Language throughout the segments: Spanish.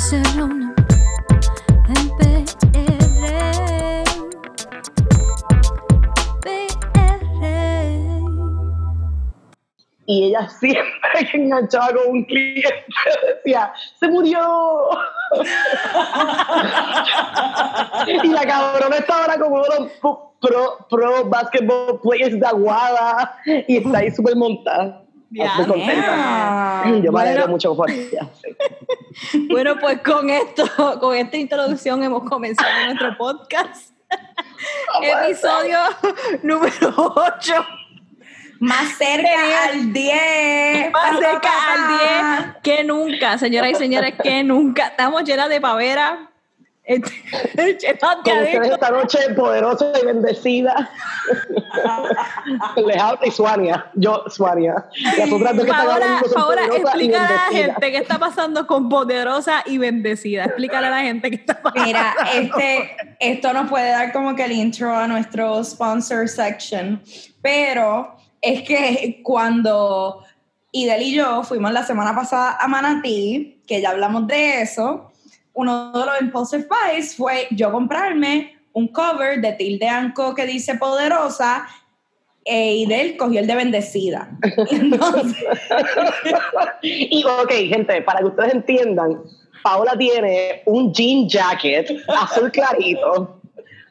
reúnen en PR. PR. Y ella siempre que enganchaba con un cliente decía, se murió. y la cabrona está ahora como unos pro, pro basketball players de Aguada y está ahí súper montada. Muy contenta. yeah. Yo me alegro mucho por ella. Bueno, pues con esto, con esta introducción hemos comenzado nuestro podcast. Episodio número 8. Más cerca al 10. Más cerca al 10 que nunca, señoras y señores, que nunca. Estamos llenas de pavera. esta noche poderosa y bendecida. Les hablo y Suania. Yo, Suania. Las otras dos que Paola, Paola, explícale a la gente qué está pasando con poderosa y bendecida. Explícale a la gente qué está pasando. Mira, este, esto nos puede dar como que el intro a nuestro sponsor section, pero es que cuando Idel y yo fuimos la semana pasada a Manatí, que ya hablamos de eso, uno de los impulsive buys fue yo comprarme un cover de Tilde Anco que dice poderosa e Idel cogió el de bendecida. Entonces, Y ok, gente, para que ustedes entiendan, Paola tiene un jean jacket azul clarito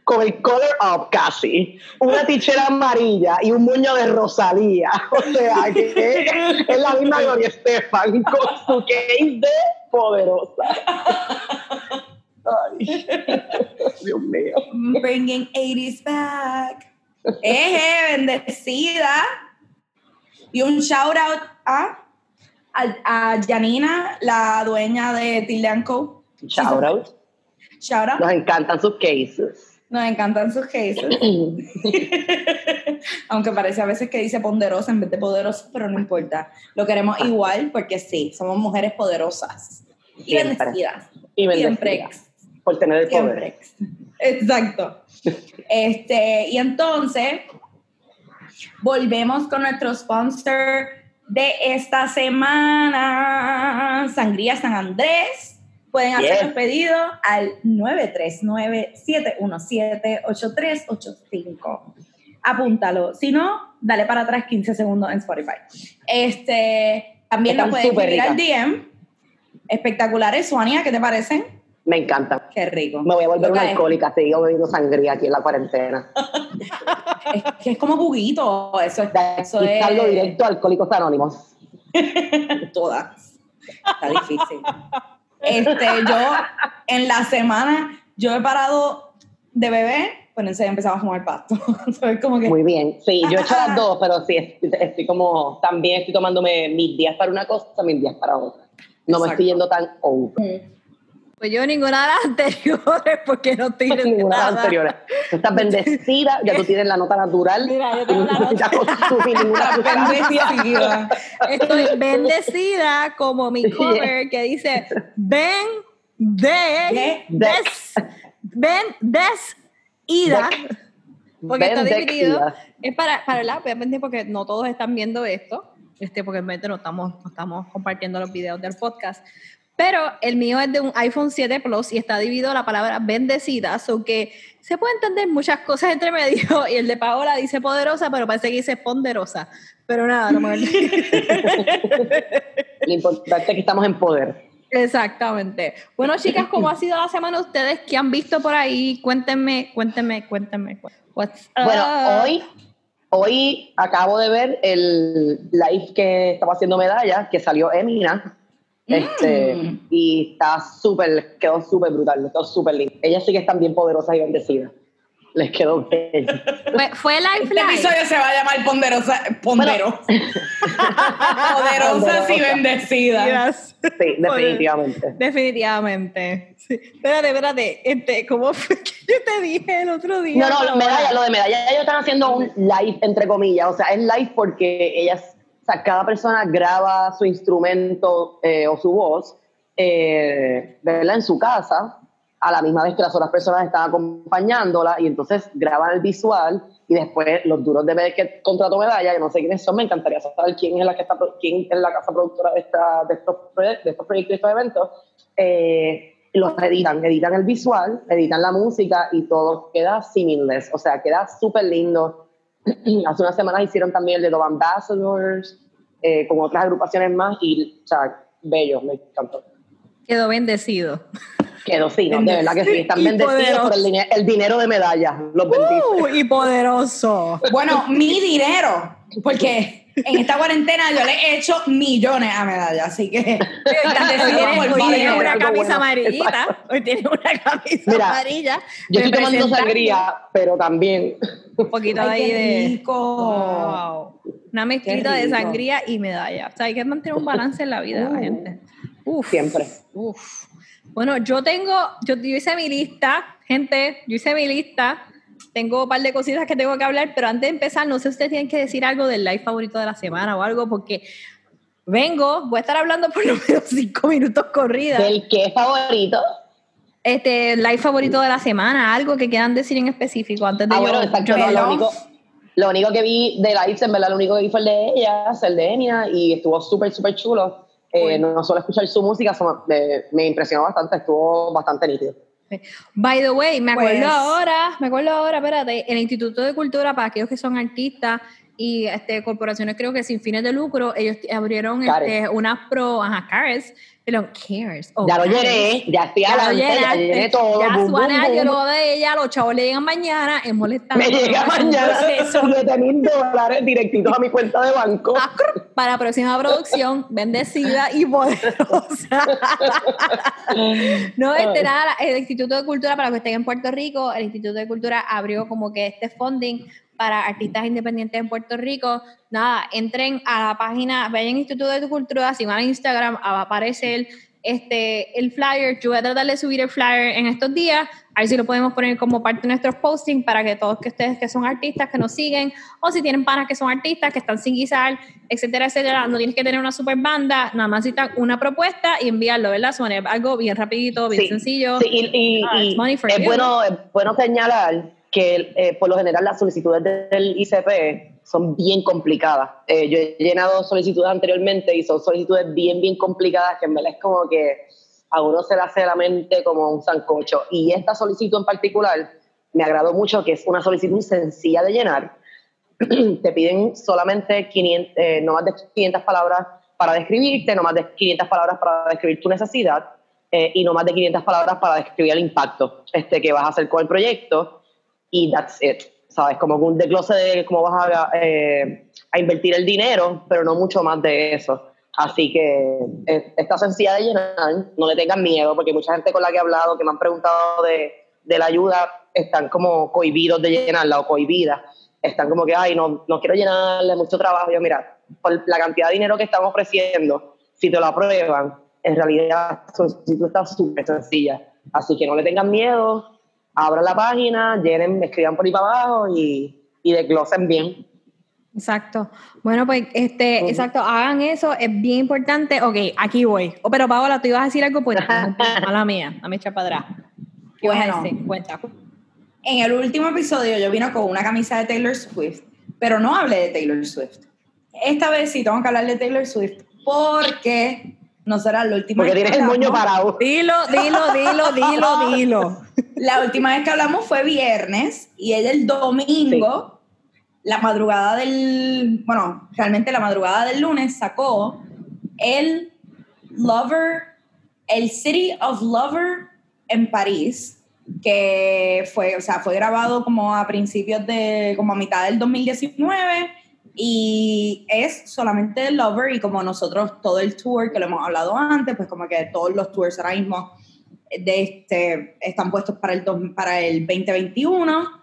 con el color up casi, una tichera amarilla y un moño de Rosalía. O sea que es la misma Gloria Estefan con su case de poderosa. Ay, Dios mío. bringing 80s back. Eje, bendecida. Y un shout out a, a, a Janina, la dueña de Tilde Co. Shout out. Shout out. Nos encantan sus cases. Nos encantan sus cases. Aunque parece a veces que dice ponderosa en vez de poderosa, pero no importa. Lo queremos igual porque sí, somos mujeres poderosas. Y Siempre. bendecidas. Y Siempre. bendecidas. Por tener el poder. Siempre. Exacto. Este, y entonces, volvemos con nuestro sponsor de esta semana, Sangría San Andrés. Pueden hacer Yes. el pedido al 939-717-8385. Apúntalo. Si no, dale para atrás 15 segundos en Spotify. Este, también nos pueden escribir al. DM. Espectaculares, Suania, ¿qué te parecen? Me encanta. Qué rico. Me voy a volver una alcohólica, sigo bebiendo sangría aquí en la cuarentena. Es que es como juguito, eso es, eso es salgo directo a Alcohólicos Anónimos. todas. Está difícil. Este, yo en la semana, yo he parado de bebé, pues entonces he empezado a fumar pasto. Entonces, como que Muy bien. Sí, yo he hecho las dos, pero sí, estoy, estoy como, también estoy tomándome mis días para una cosa, mis días para otra. No me Exacto. estoy yendo tan over. Pues yo ninguna de las anteriores porque no estoy Ninguna de las nada. anteriores. Tú estás bendecida, ya tú tienes la nota natural. Mira, yo tengo no la ninguna sustancia. bendecida. Estoy bendecida como mi cover que dice ven de des ven des ida porque está dividido es para para la obviamente porque no todos están viendo esto este porque obviamente no estamos no estamos compartiendo los videos del podcast pero el mío es de un iPhone 7 Plus y está dividido la palabra bendecida, so que se puede entender muchas cosas entre medio. Y el de Paola dice poderosa, pero parece que dice ponderosa. Pero nada, no me Lo importante es que estamos en poder. Exactamente. Bueno, chicas, ¿cómo ha sido la semana ustedes? ¿Qué han visto por ahí? Cuéntenme, cuéntenme, cuéntenme. What's Bueno, hoy, hoy acabo de ver el live que estaba haciendo Medalla, que salió Emina. Este, Mm. y está súper, quedó súper brutal, quedó súper lindo. Ellas sí que están bien poderosas y bendecidas. Les quedó bello. Fue, fue live Este live. episodio se va a llamar Ponderosa, Pondero. Poderosas y bendecidas. Sí, definitivamente. Definitivamente. Sí. Espérate, espérate. Este, ¿Cómo fue que yo te dije el otro día? No, no, Paola? medalla, lo de medalla, ellos están haciendo un live, entre comillas, o sea, es live porque ellas, sea, cada persona graba su instrumento eh, o su voz, eh, ¿verdad? En su casa, a la misma vez que las otras personas estaban acompañándola y entonces graban el visual y después los duros de ver que contrató medalla, que no sé quiénes son, me encantaría saber quién es la que está quién es la casa productora de, esta, de, estos, proyectos, de estos proyectos y estos eventos, eh, los editan, editan el visual, editan la música y todo queda seamless, o sea, queda súper lindo. Hace unas semanas hicieron también el de Dove Ambassadors, eh, con otras agrupaciones más y, o sea, bello, me encantó. Quedó bendecido. Quedó sí, ¿no? de verdad que sí, están Y bendecidos poderoso. por el, el dinero de medallas, los bendice. Uh, y poderoso. Bueno, mi dinero, porque en esta cuarentena yo le he hecho millones a medalla, así que Hoy una camisa amarillita. Hoy tiene una camisa Mira, amarilla. Yo estoy tomando sangría, pero también Un poquito Ay, ahí qué de. rico. Wow. Una mezclita de sangría y medalla. O sea, hay que mantener un balance en la vida la Uh. gente. Uf. siempre. Uf. Bueno, yo tengo, yo, yo hice mi lista, gente, yo hice mi lista. Tengo un par de cositas que tengo que hablar, pero antes de empezar, no sé si ustedes tienen que decir algo del live favorito de la semana o algo, porque vengo, voy a estar hablando por lo menos cinco minutos corrida. ¿Del qué favorito? Este, live favorito de la semana, algo que quieran decir en específico antes de Ah, yo- bueno, exacto. no, lo, único, lo único que vi de Lights, en verdad, lo único que vi fue el de ella, el de Enya, y estuvo súper, súper chulo. Eh, no, solo escuchar su música, me, me impresionó bastante, estuvo bastante nítido. By the way, me acuerdo Pues- ahora, me acuerdo ahora, espérate, el Instituto de Cultura para aquellos que son artistas y este, corporaciones creo que sin fines de lucro, ellos abrieron este, unas pro, ajá, CARES, pero CARES. oh, ya lo llené, ya estoy Ya lo adelante, ya llené todo. Ya boom, Suana boom, de ella, los chavos le llegan mañana, es molestando. Me llega mañana. 7 mil dólares directitos a mi cuenta de banco. Para la próxima producción, bendecida y poderosa. no, este nada, el Instituto de Cultura, para los que estén en Puerto Rico, el Instituto de Cultura abrió como que este funding para artistas independientes en Puerto Rico. Nada, entren a la página, vayan al Instituto de Cultura, si van a Instagram, va a aparecer este, el flyer. Yo voy a tratar de subir el flyer en estos días, a ver si lo podemos poner como parte de nuestros posting para que todos que ustedes que son artistas, que nos siguen, o si tienen panas que son artistas, que están sin guisar, etcétera, etcétera, no tienes que tener una super banda, nada más necesitan una propuesta y enviarlo, ¿verdad? Suena algo bien rapidito, bien Sí, sencillo. Sí, y, y- Ah, y es, you. bueno, es bueno señalar que eh, por lo general las solicitudes del ICP son bien complicadas. Eh, yo he llenado solicitudes anteriormente y son solicitudes bien, bien complicadas que en verdad es como que a uno se le hace la mente como un sancocho. Y esta solicitud en particular me agradó mucho que es una solicitud sencilla de llenar. Te piden solamente 500, eh, no más de 500 palabras para describirte, no más de 500 palabras para describir tu necesidad eh, y no más de 500 palabras para describir el impacto este, que vas a hacer con el proyecto y that's it. ¿Sabes? Como un desglose de cómo vas a, eh, a invertir el dinero, pero no mucho más de eso. Así que eh, está sencilla de llenar, no le tengan miedo, porque mucha gente con la que he hablado, que me han preguntado de, de la ayuda, están como cohibidos de llenarla o cohibidas. Están como que, ay, no, no quiero llenarle mucho trabajo. Yo, mira, por la cantidad de dinero que estamos ofreciendo, si te lo aprueban, en realidad la solicitud está súper sencilla. Así que no le tengan miedo, abran la página, llenen, escriban por ahí para abajo y, y desglosen bien. Exacto. Bueno, pues, este, exacto, hagan eso, es bien importante. Ok, aquí voy. Oh, pero Paola, tú ibas a decir algo, pues, mala mía, dame echar para atrás. ¿Qué ibas a Bueno. Cuenta. En el último episodio yo vino con una camisa de Taylor Swift, pero no hablé de Taylor Swift. Esta vez sí tengo que hablar de Taylor Swift porque no será la última Porque tienes el moño parado. Dilo, dilo, dilo, dilo, dilo. La última vez que hablamos fue viernes y ella el domingo, la madrugada del, bueno, realmente la madrugada del lunes sacó el Lover, el City of Lover en París, que fue, o sea, fue grabado como a principios de, como a mitad del 2019 y es solamente el Lover y como nosotros todo el tour que lo hemos hablado antes, pues como que todos los tours ahora mismo de este, están puestos para el, para el 2021.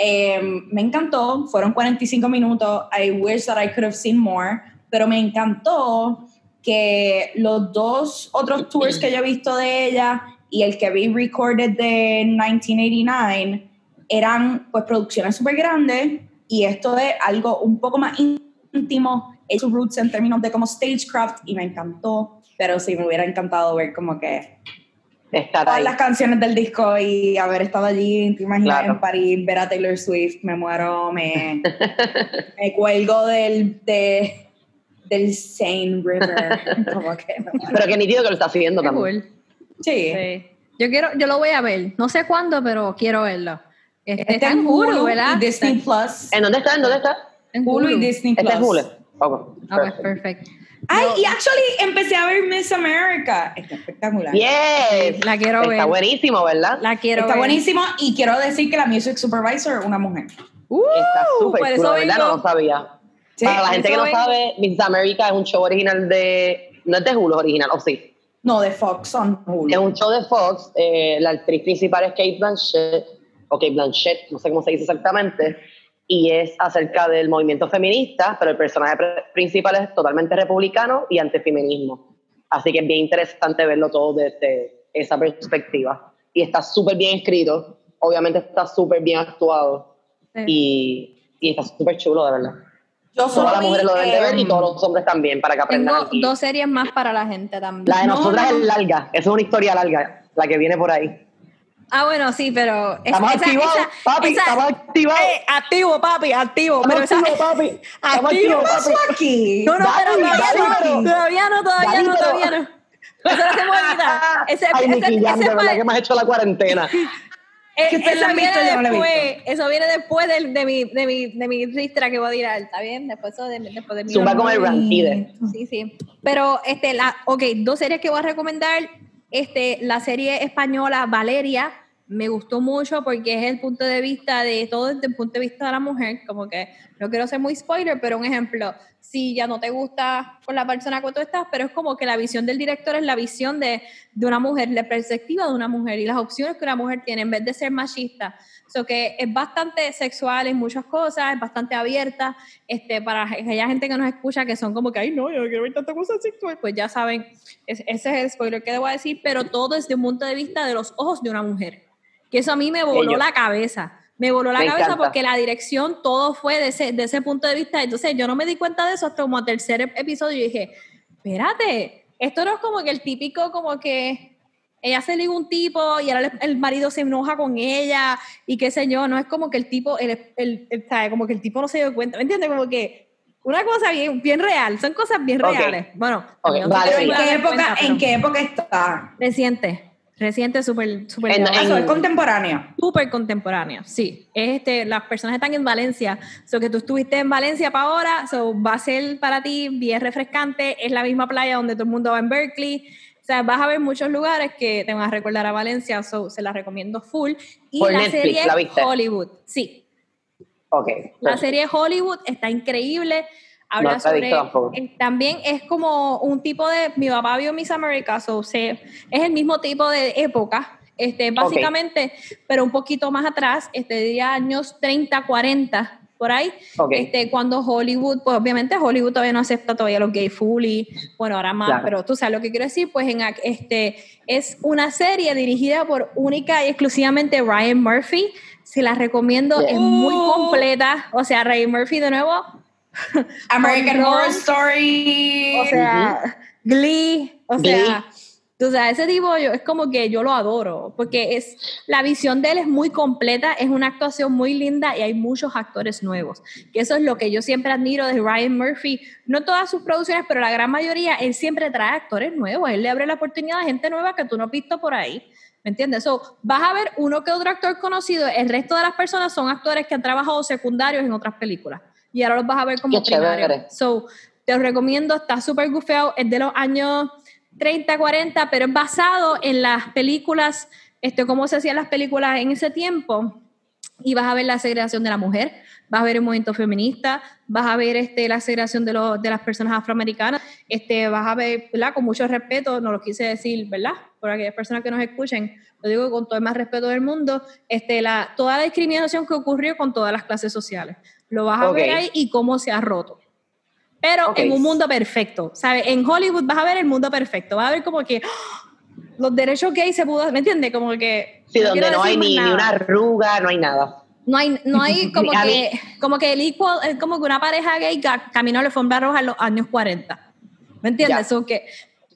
Eh, me encantó, fueron 45 minutos. I wish that I could have seen more, pero me encantó que los dos otros tours que yo he visto de ella y el que vi recorded de 1989 eran pues producciones súper grandes y esto es algo un poco más íntimo, hecho roots en términos de como stagecraft y me encantó, pero sí me hubiera encantado ver como que estar Todas ahí. las canciones del disco y haber estado allí, te imaginas Claro. en París, ver a Taylor Swift, me muero, me, me cuelgo del, de, del Seine River. Como que. Pero que nítido que lo está haciendo Qué también. cool. Sí. Sí. Yo quiero, yo lo voy a ver. No sé cuándo, pero quiero verlo. Este, Está está en Hulu ¿verdad? y Disney Plus. ¿En dónde está? ¿En dónde está? en Hulu y Disney Plus. Este es Hulu. Ok, Ah, pues, perfecto. Ay, y actually empecé a ver Miss America. Está espectacular. Yes. La quiero Está ver. buenísimo, ¿verdad? La quiero Está ver. buenísimo y quiero decir que la music supervisor es una mujer. Uh, Está súper eso chulo, ¿verdad? No lo sabía. Sí, Para la gente que no vengo. sabe, Miss America es un show original de... No es de Hulu, es original, ¿o sí? No, de Fox on Hulu. Es un show de Fox. eh, la actriz principal es Kate Blanchett, o Kate Blanchett, no sé cómo se dice exactamente, y es acerca del movimiento feminista, pero el personaje principal es totalmente republicano y antifeminismo. Así que es bien interesante verlo todo desde esa perspectiva. Y está súper bien escrito, obviamente está súper bien actuado Sí. y, y está súper chulo, de verdad. Yo Todas las mujeres lo deben de ver y em, todos los hombres también, para que aprendan. Tengo aquí. dos series más para la gente también. La de No, nosotras no. es larga, esa es una historia larga, la que viene por ahí. Ah, bueno, sí, pero. es- Estamos esa- activados, esa- papi, esa- estamos activados. Eh, activo, papi, activo. Estamos Pero esa, activos, papi. Activo, activos, ¿Qué papi. pasó aquí? no, no, Dale, pero todavía dale, no, pero- todavía no, todavía Dale, no, pero- todavía no. Eso no se me olvida. Ese, Ay, ese, Nicky ese de verdad que me has hecho la cuarentena. Eh, eso viene visto, no después, eso viene después del- de, mi, de, mi, de mi ristra que voy a tirar, ¿está bien? Después, eso de, después de mi Zumba con el Rankide. Sí, sí. Pero, este, la, ok, dos series que voy a recomendar. Este, la serie española Valeria me gustó mucho porque es el punto de vista de todo desde el punto de vista de la mujer. Como que no quiero ser muy spoiler, pero un ejemplo, si ya no te gusta con la persona que tú estás, pero es como que la visión del director es la visión de, de una mujer, la perspectiva de una mujer y las opciones que una mujer tiene en vez de ser machista. So que es bastante sexual en muchas cosas, es bastante abierta. Este, para aquella gente que nos escucha que son como que, ay, no, yo quiero ver tanta cosa sexual, pues ya saben, es- ese es el spoiler que debo decir, pero todo desde un punto de vista de los ojos de una mujer. Que eso a mí me voló Bello. la cabeza. Me voló la Me cabeza encanta. porque la dirección, todo fue de ese, de ese punto de vista. Entonces yo no me di cuenta de eso hasta como tercer ep- episodio y dije, espérate, esto no es como que el típico como que ella se liga un tipo y ahora el, marido se enoja con ella y qué sé yo, no es como que el tipo, el, el, el- ¿sabe? como que el tipo no se dio cuenta, ¿me entiendes? Como que una cosa bien, bien real, son cosas bien Ok. reales. Bueno, Ok, también vale, ¿En qué época, cuenta, ¿en qué época está? Reciente, reciente, súper, súper nueva. Ah, es contemporáneo. Súper contemporáneo, sí. Es Este, las personas están en Valencia, so que tú estuviste en Valencia para ahora, so va a ser para ti bien refrescante, es la misma playa donde todo el mundo va en Berkeley, sea, vas a ver muchos lugares que te van a recordar a Valencia, so se la recomiendo full. Y Por la Netflix, serie ¿la viste? Hollywood, sí. Ok. La serie Hollywood está increíble. No Habla la he sobre. eh, también es como un tipo de. Mi papá vio Miss America, so se- es el mismo tipo de época. Este, básicamente, pero un poquito más atrás, este, diría años 30, 40, por ahí. Ok. Este, cuando Hollywood, pues obviamente Hollywood todavía no acepta todavía los gay fully, bueno, ahora más, Claro. pero tú sabes lo que quiero decir, pues en, ac- este, es una serie dirigida por única y exclusivamente Ryan Murphy. Se la recomiendo, Yeah. es muy completa. O sea, Ryan Murphy de nuevo, American Horror. Story. o sea, Glee, o Glee. sea, o sea, ese tipo yo, es como que yo lo adoro, porque es la visión de él es muy completa, es una actuación muy linda y hay muchos actores nuevos. Que eso es lo que yo siempre admiro de Ryan Murphy. No todas sus producciones, pero la gran mayoría, él siempre trae actores nuevos. Él le abre la oportunidad a gente nueva que tú no has visto por ahí. ¿Me entiendes? So, vas a ver uno que otro actor conocido, el resto de las personas son actores que han trabajado secundarios en otras películas. Y ahora los vas a ver como primarios. So, te lo recomiendo, está súper gufeado, es de los años 30, 40, pero es basado en las películas, este, cómo se hacían las películas en ese tiempo. Y vas a ver la segregación de la mujer, vas a ver el movimiento feminista, vas a ver este, la segregación de, los, de las personas afroamericanas, este, vas a ver, ¿verdad? Con mucho respeto, no lo quise decir, ¿verdad? Por aquellas personas que nos escuchen, lo digo con todo el más respeto del mundo, este, la, toda la discriminación que ocurrió con todas las clases sociales. Lo vas a ver ahí y cómo se ha roto. Pero Ok. en un mundo perfecto, ¿sabes? En Hollywood vas a ver el mundo perfecto, vas a ver como que ¡ah! los derechos gays se pudo, ¿me entiendes? Como que... Sí, donde quiero no hay ni, ni una arruga, no hay nada. No hay, no hay como que, como que el equal, es como que una pareja gay ca- caminó a la alfombra roja en los años 40. ¿Me entiendes? Ya. So que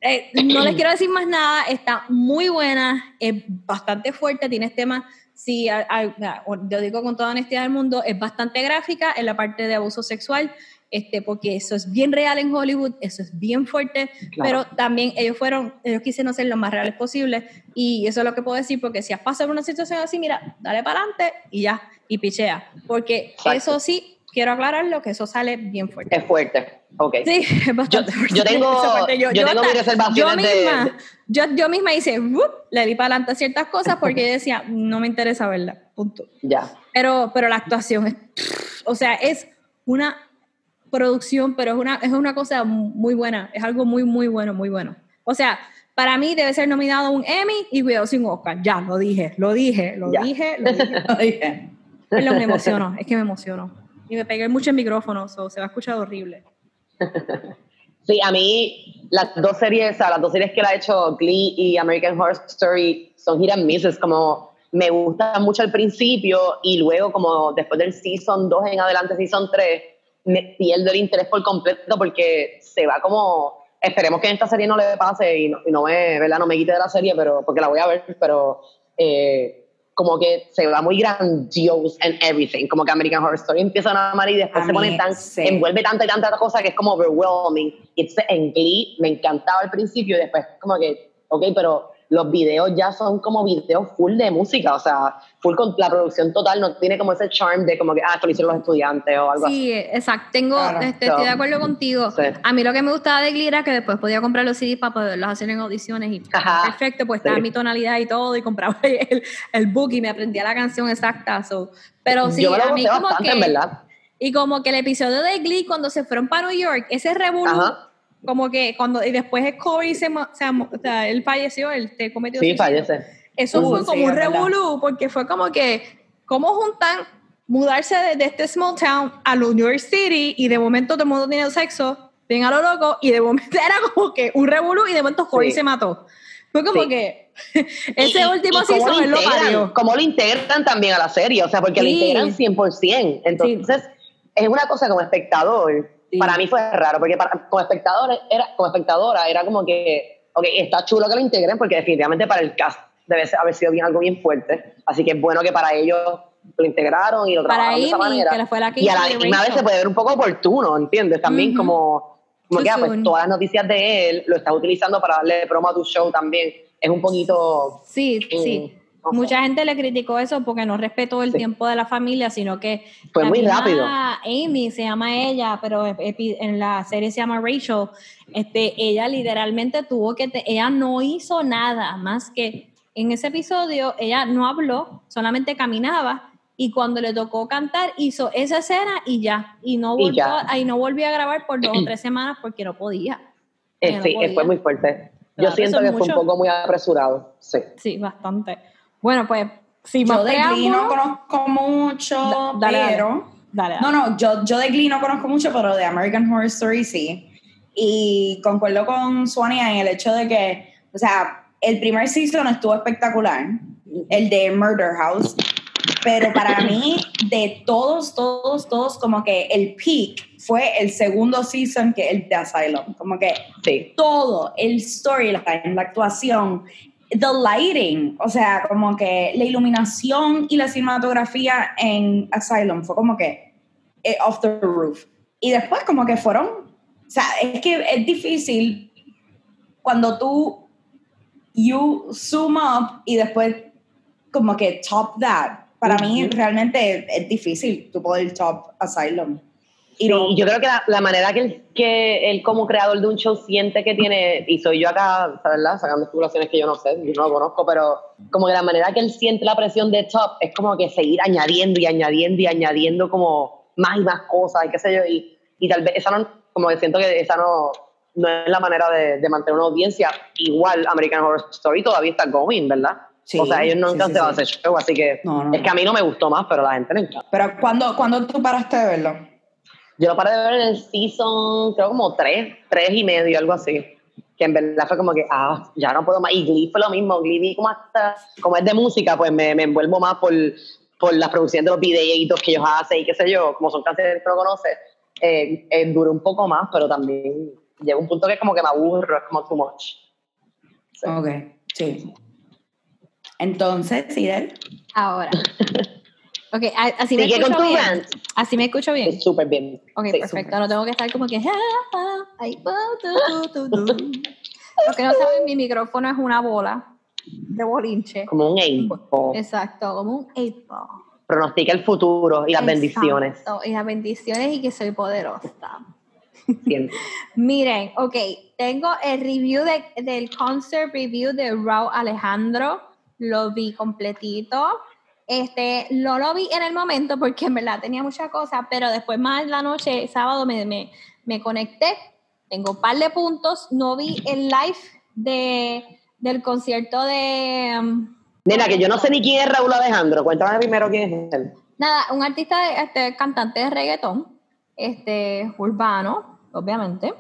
eh, no les quiero decir más nada, está muy buena, es bastante fuerte, tienes temas, sí, yo digo con toda honestidad del mundo, es bastante gráfica en la parte de abuso sexual, este, porque eso es bien real en Hollywood, eso es bien fuerte, Claro. pero también ellos fueron, ellos quisieron ser lo más reales posible, y eso es lo que puedo decir, porque si has pasado por una situación así, mira, dale para adelante y ya, y pichea, porque Exacto. eso sí, quiero aclararlo, que eso sale bien fuerte. Es fuerte. Ok. Sí, es bastante Yo- fuerte. yo tengo- Esa parte yo tengo mis yo misma, de- yo, yo misma hice, "Wup", le di para adelante ciertas cosas porque yo decía, no me interesa verla, punto. Ya. Pero, pero la actuación es, o sea, es una producción, pero es una, es una cosa muy buena, es algo muy, muy bueno, muy bueno. O sea, para mí debe ser nominado un Emmy y cuidado sin Oscar. Ya, lo dije, lo dije, lo Ya. dije, lo dije. Oye, Perdón, me emociono, es que me emociono. Y me pegué mucho el micrófono, so, se va a escuchar horrible. Sí, a mí las dos series, las dos series que él ha hecho, Glee y American Horror Story, son hit and misses, como me gusta mucho al principio y luego como después del season 2 en adelante, season 3, me pierdo el interés por completo porque se va como, esperemos que en esta serie no le pase y no, y no me, ¿verdad? No me quite de la serie, pero, porque la voy a ver, pero eh, como que se va muy grandiose en everything, como que American Horror Story empieza a amar y después A se pone tan, sí. envuelve tanta y tanta cosa que es como overwhelming. Entonces en Glee me encantaba al principio y después como que, ok, pero los videos ya son como videos full de música, o sea, full con la producción total, no tiene como ese charm de como que, ah, esto lo hicieron los estudiantes o algo así. Sí, exacto. Tengo, Claro. este, estoy de acuerdo contigo. sí. A mí lo que me gustaba de Glee era que después podía comprar los CDs para poderlos hacer en audiciones y Ajá. perfecto, pues Sí. estaba mi tonalidad y todo y compraba el, el book y me aprendía la canción exacta. so. Pero sí, Yo a mí como bastante, que, en verdad. y como que el episodio de Glee cuando se fueron para New York, ese Ajá. Como que cuando y después el Corey se, mo- se am- o sea, él falleció, él te cometió Sí, suicidio. fallece. Eso Uh, fue sí, como un es revolú, porque fue como que, ¿cómo juntan mudarse de, de este small town a New York City y de momento todo el mundo tiene sexo, bien a lo loco, y de momento era como que un revolú y de momento Corey Sí. se mató. Fue como Sí. que ese Y- y- último y cómo season lo integran, parió. Cómo lo integran también a la serie, o sea, porque lo integran 100%. Entonces, es una cosa como espectador, Sí. para mí fue raro, porque para, como, espectador era, como espectadora era como que, ok, está chulo que lo integren, porque definitivamente para el cast debe haber sido bien, algo bien fuerte. Así que es bueno que para ellos lo integraron y lo Para trabajaron de esa Amy, manera. que fue la que y a la misma vez se puede ver un poco oportuno, ¿entiendes? También Ujú. como, como Too que ah, pues, todas las noticias de él lo estás utilizando para darle promo a tu show también. Es un poquito... Sí, Mm, sí. Mucha gente le criticó eso porque no respetó el Sí. tiempo de la familia, sino que Fue la muy rápido. Amy se llama ella, pero en la serie se llama Rachel. Este, ella literalmente tuvo que, te- ella no hizo nada más que en ese episodio ella no habló, solamente caminaba y cuando le tocó cantar hizo esa escena y ya y no Y volvió, ya. ahí no volvió a grabar por dos o tres semanas porque no podía. Eh, Ella no sí, eh, podía. fue muy fuerte. Yo Claro, siento que fue un mucho. poco muy apresurado. Sí. Sí, bastante. Bueno, pues si yo de Glee no conozco mucho, Da- dale, dale. pero... Dale, dale. No, no, yo, yo de Glee no conozco mucho, pero de American Horror Story sí. Y concuerdo con Swania en el hecho de que, o sea, el primer season estuvo espectacular, el de Murder House, pero para mí, de todos, todos, todos, como que el peak fue el segundo season que el de Asylum. Como que Sí. todo, el storyline, la actuación, the lighting, o sea, como que la iluminación y la cinematografía en Asylum fue como que eh, off the roof. Y después como que fueron, o sea, es que es difícil cuando tú you zoom up y después como que top that. Para mí realmente es, difícil tú poder top Asylum. Y Sí, no- y yo creo que la, la manera que él, que él como creador de un show siente que tiene, y soy yo acá, ¿verdad? Sacando especulaciones que yo no sé, yo no lo conozco, pero como que la manera que él siente la presión de top es como que seguir añadiendo y añadiendo y añadiendo como más y más cosas y qué sé yo, y, y tal vez esa no, como que siento que esa no, no es la manera de, de mantener una audiencia. Igual American Horror Story todavía está going, ¿verdad? Sí, o sea, ellos nunca sí, se sí, van a hacer show, así que No, no, es que a mí no me gustó más, pero a la gente le encanta. Pero cuando, cuando tú paraste de verlo. Yo lo paré de ver en el season, creo como tres, tres y medio, algo así. Que en verdad fue como que, ah, ya no puedo más. Y Glee fue lo mismo. Glee vi como hasta, como es de música, pues me, me envuelvo más por, por las producciones de los videitos que ellos hacen y qué sé yo, como son canciones que no conoces. Eh, eh, duró un poco más, pero también llega un punto que como que me aburro, es como too much. Sí. Ok, sí. Entonces, Sidel. Ahora. Ok, así me Sigue con escucho tu bien. rant. Así me escucho bien. Súper bien. Ok, Sí, perfecto. No tengo que estar como que. Los que no saben, mi micrófono es una bola de bolinche. Como un eight. o Exacto, como un eight ball. pronostica el futuro y las bendiciones. Exacto, Y las bendiciones y que soy poderosa. Miren, ok, tengo el review de- del concert review de Raúl Alejandro. Lo vi completito. Este, no lo vi en el momento porque en verdad tenía muchas cosas, pero después más la noche, sábado, me, me, me conecté. Tengo un par de puntos. No vi el live de, del concierto de... um, Nena, que yo no sé ni quién es Raúl Alejandro. Cuéntame primero quién es él. Nada, un artista, de- este, cantante de reggaetón, este, urbano, obviamente.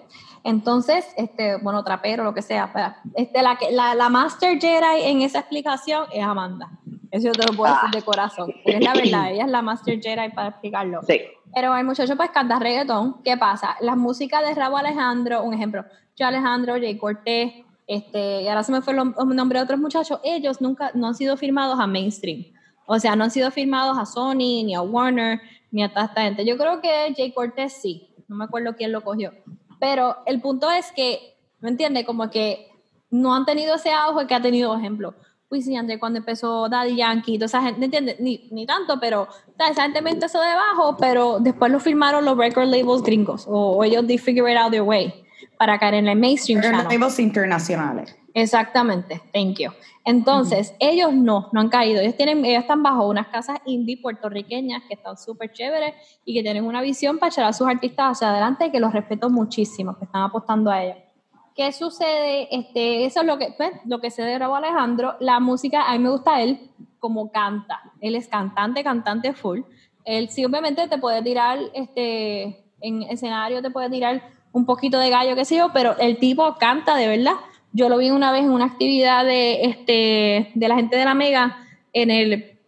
Entonces, este, bueno, trapero, lo que sea. Este, la, la, la Master Jedi en esa explicación es Amanda. Eso yo te lo puedo decir de corazón. porque es la verdad, ella es la Master Jedi para explicarlo. Sí. Pero el muchacho pues canta reggaetón. ¿Qué pasa? Las músicas de Rabo Alejandro, un ejemplo, yo Alejandro, Jay Cortés, este, y ahora se me fue el nombre de otros muchachos, ellos nunca no han sido firmados a mainstream. O sea, no han sido firmados a Sony, ni a Warner, ni a toda esta gente. Yo creo que Jay Cortés sí. No me acuerdo quién lo cogió. Pero el punto es que, ¿me entiendes? Como que no han tenido ese auge que ha tenido, por ejemplo, Wisin Yandel cuando empezó Daddy Yankee, toda esa gente, ¿me entiendes? Ni, ni tanto, pero sea, esa gente me empezó debajo, pero después lo firmaron los record labels gringos, o, o ellos they figure it out their way para caer en el mainstream channel. Labels internacionales. Exactamente, thank you. Entonces, ellos no, no han caído. Ellos tienen, ellos están bajo unas casas indie puertorriqueñas que están súper chéveres y que tienen una visión para echar a sus artistas hacia adelante y que los respeto muchísimo, que están apostando a ellos. ¿Qué sucede? Este, eso es lo que, pues, lo que se de grabó Alejandro. La música, a mí me gusta él como canta. Él es cantante, cantante full. Él sí, obviamente te puede tirar, este, en escenario te puede tirar un poquito de gallo, qué sé yo, pero el tipo canta de verdad. Yo lo vi una vez en una actividad de, este, de la gente de la Mega en el